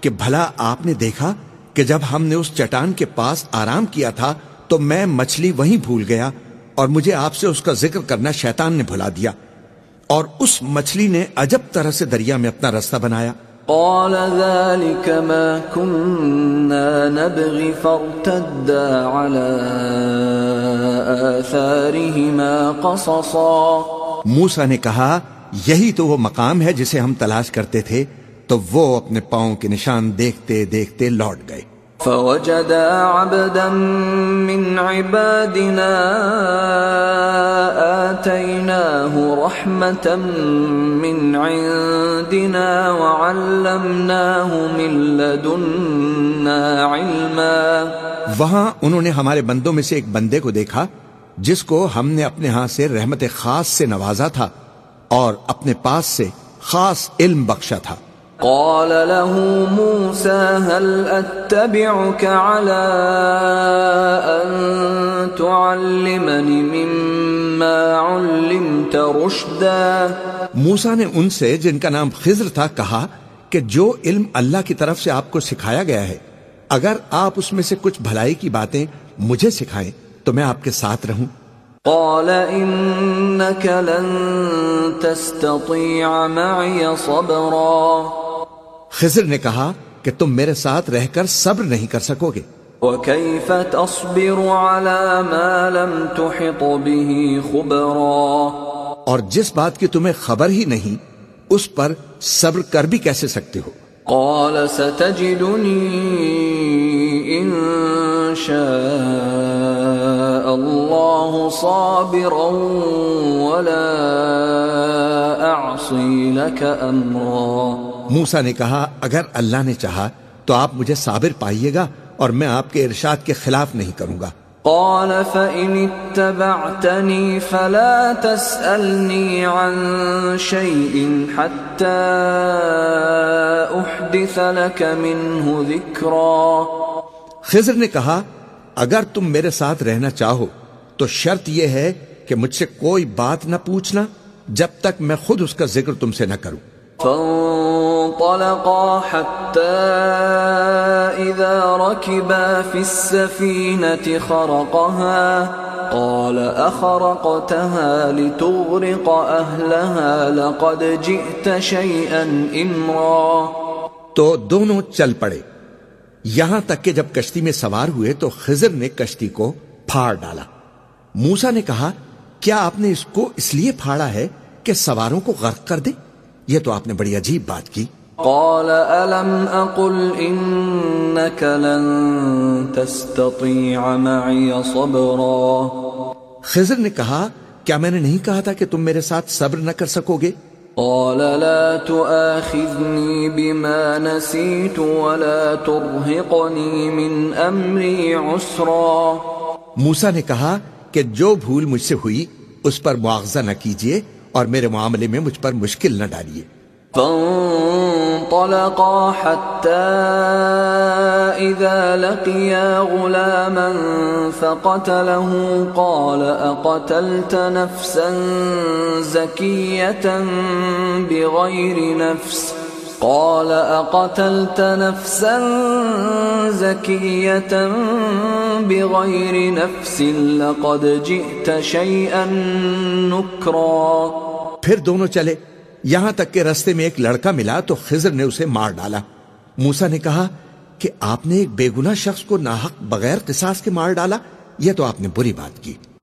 کہ بھلا آپ نے دیکھا کہ جب ہم نے اس چٹان کے پاس آرام کیا تھا تو میں مچھلی وہیں بھول گیا اور مجھے آپ سے اس کا ذکر کرنا شیطان نے بھلا دیا اور اس مچھلی نے عجب طرح سے دریا میں اپنا رستہ بنایا۔ قال ذلك ما كنا نبغي فارتدا على آثارهما قصصا۔ موسا نے کہا یہی تو وہ مقام ہے جسے ہم تلاش کرتے تھے۔ تو وہ اپنے پاؤں کے نشان دیکھتے دیکھتے لوٹ گئے۔ فوجدا عبدا من عبادنا آتيناه رحمة من عندنا وعلمناه من لدنا علما۔ وہاں انہوں نے ہمارے بندوں میں سے ایک بندے کو دیکھا جس کو ہم نے اپنے ہاں سے رحمت خاص سے نوازا تھا اور اپنے پاس سے خاص علم بخشا تھا۔ قال له موسى هل أتبعك على أن تعلمني مما علمت رشدا؟ موسا نے ان سے جن کا نام خضر تھا کہا کہ جو علم اللہ کی طرف سے آپ کو سکھایا گیا ہے اگر آپ اس میں سے کچھ بھلائی کی باتیں مجھے سکھائیں تو میں آپ کے ساتھ رہوں۔ قال إنك لن تستطيع معي صبرا۔ خضر نے کہا کہ تم میرے ساتھ رہ کر صبر نہیں کر سکو گے۔ وكيف تصبر على ما لم تحط به خبرا؟ اور جس بات کی تمہیں خبر ہی نہیں اس پر صبر کر بھی کیسے سکتے ہو؟ قال ستجدني إن شاء الله صابرا ولا أعصي لك أمرا۔ موسا نے کہا اگر اللہ نے چاہا تو آپ مجھے صابر پائیے گا اور میں آپ کے ارشاد کے خلاف نہیں کروں گا۔ قال فإن اتبعتني فلا تسألني عن شيء حتى أحدث لك منه ذكرا۔ خضر نے کہا اگر تم میرے ساتھ رہنا چاہو تو شرط یہ ہے کہ مجھ سے کوئی بات نہ پوچھنا جب تک میں خود اس کا ذکر تم سے نہ کروں۔ فانطلقا حتى إذا ركبا في السفينة خرقها، قال أخرقتها لتغرق أهلها، لقد جئت شيئا إمرا. تو دونوں چل پڑے۔ یہاں تک کہ جب کشتی میں سوار ہوئے تو خضر نے کشتی کو پھاڑ ڈالا۔ موسا نے کہا، کیا آپ نے اس کو اس لیے پھاڑا ہے کہ سواروں کو غرق کر دے؟ یہ تو آپ نے بڑی عجیب بات کی۔ قال ألم أقل إنك لن تستطيع معي صبرا؟ خضر نے کہا کیا میں نے نہیں کہا تھا کہ تم میرے ساتھ صبر نہ کر سکو گے؟ قال لا تؤاخذني بما نسيت ولا ترهقني من أمري عسرا۔ موسا نے کہا کہ جو بھول مجھ سے ہوئی اس پر معاوضہ نہ کیجیے اور میرے معاملے میں مجھ پر مشکل نہ ڈالیے۔ فانطلقا حتى إذا لقيا غلاما فقتله، قال أقتلت نفسا زكية بغير نفس؟ قال أقتلت نفسا زكية بغير نفس لقد جئت شيئا نكرا. پھر دونوں چلے. یہاں تک کہ رستے میں ایک لڑکا ملا تو خضر نے اسے مار ڈالا. موسا نے کہا کہ آپ نے ایک بے گناہ شخص کو ناحق بغیر قصاص کے مار ڈالا. یہ تو آپ نے بری بات کی.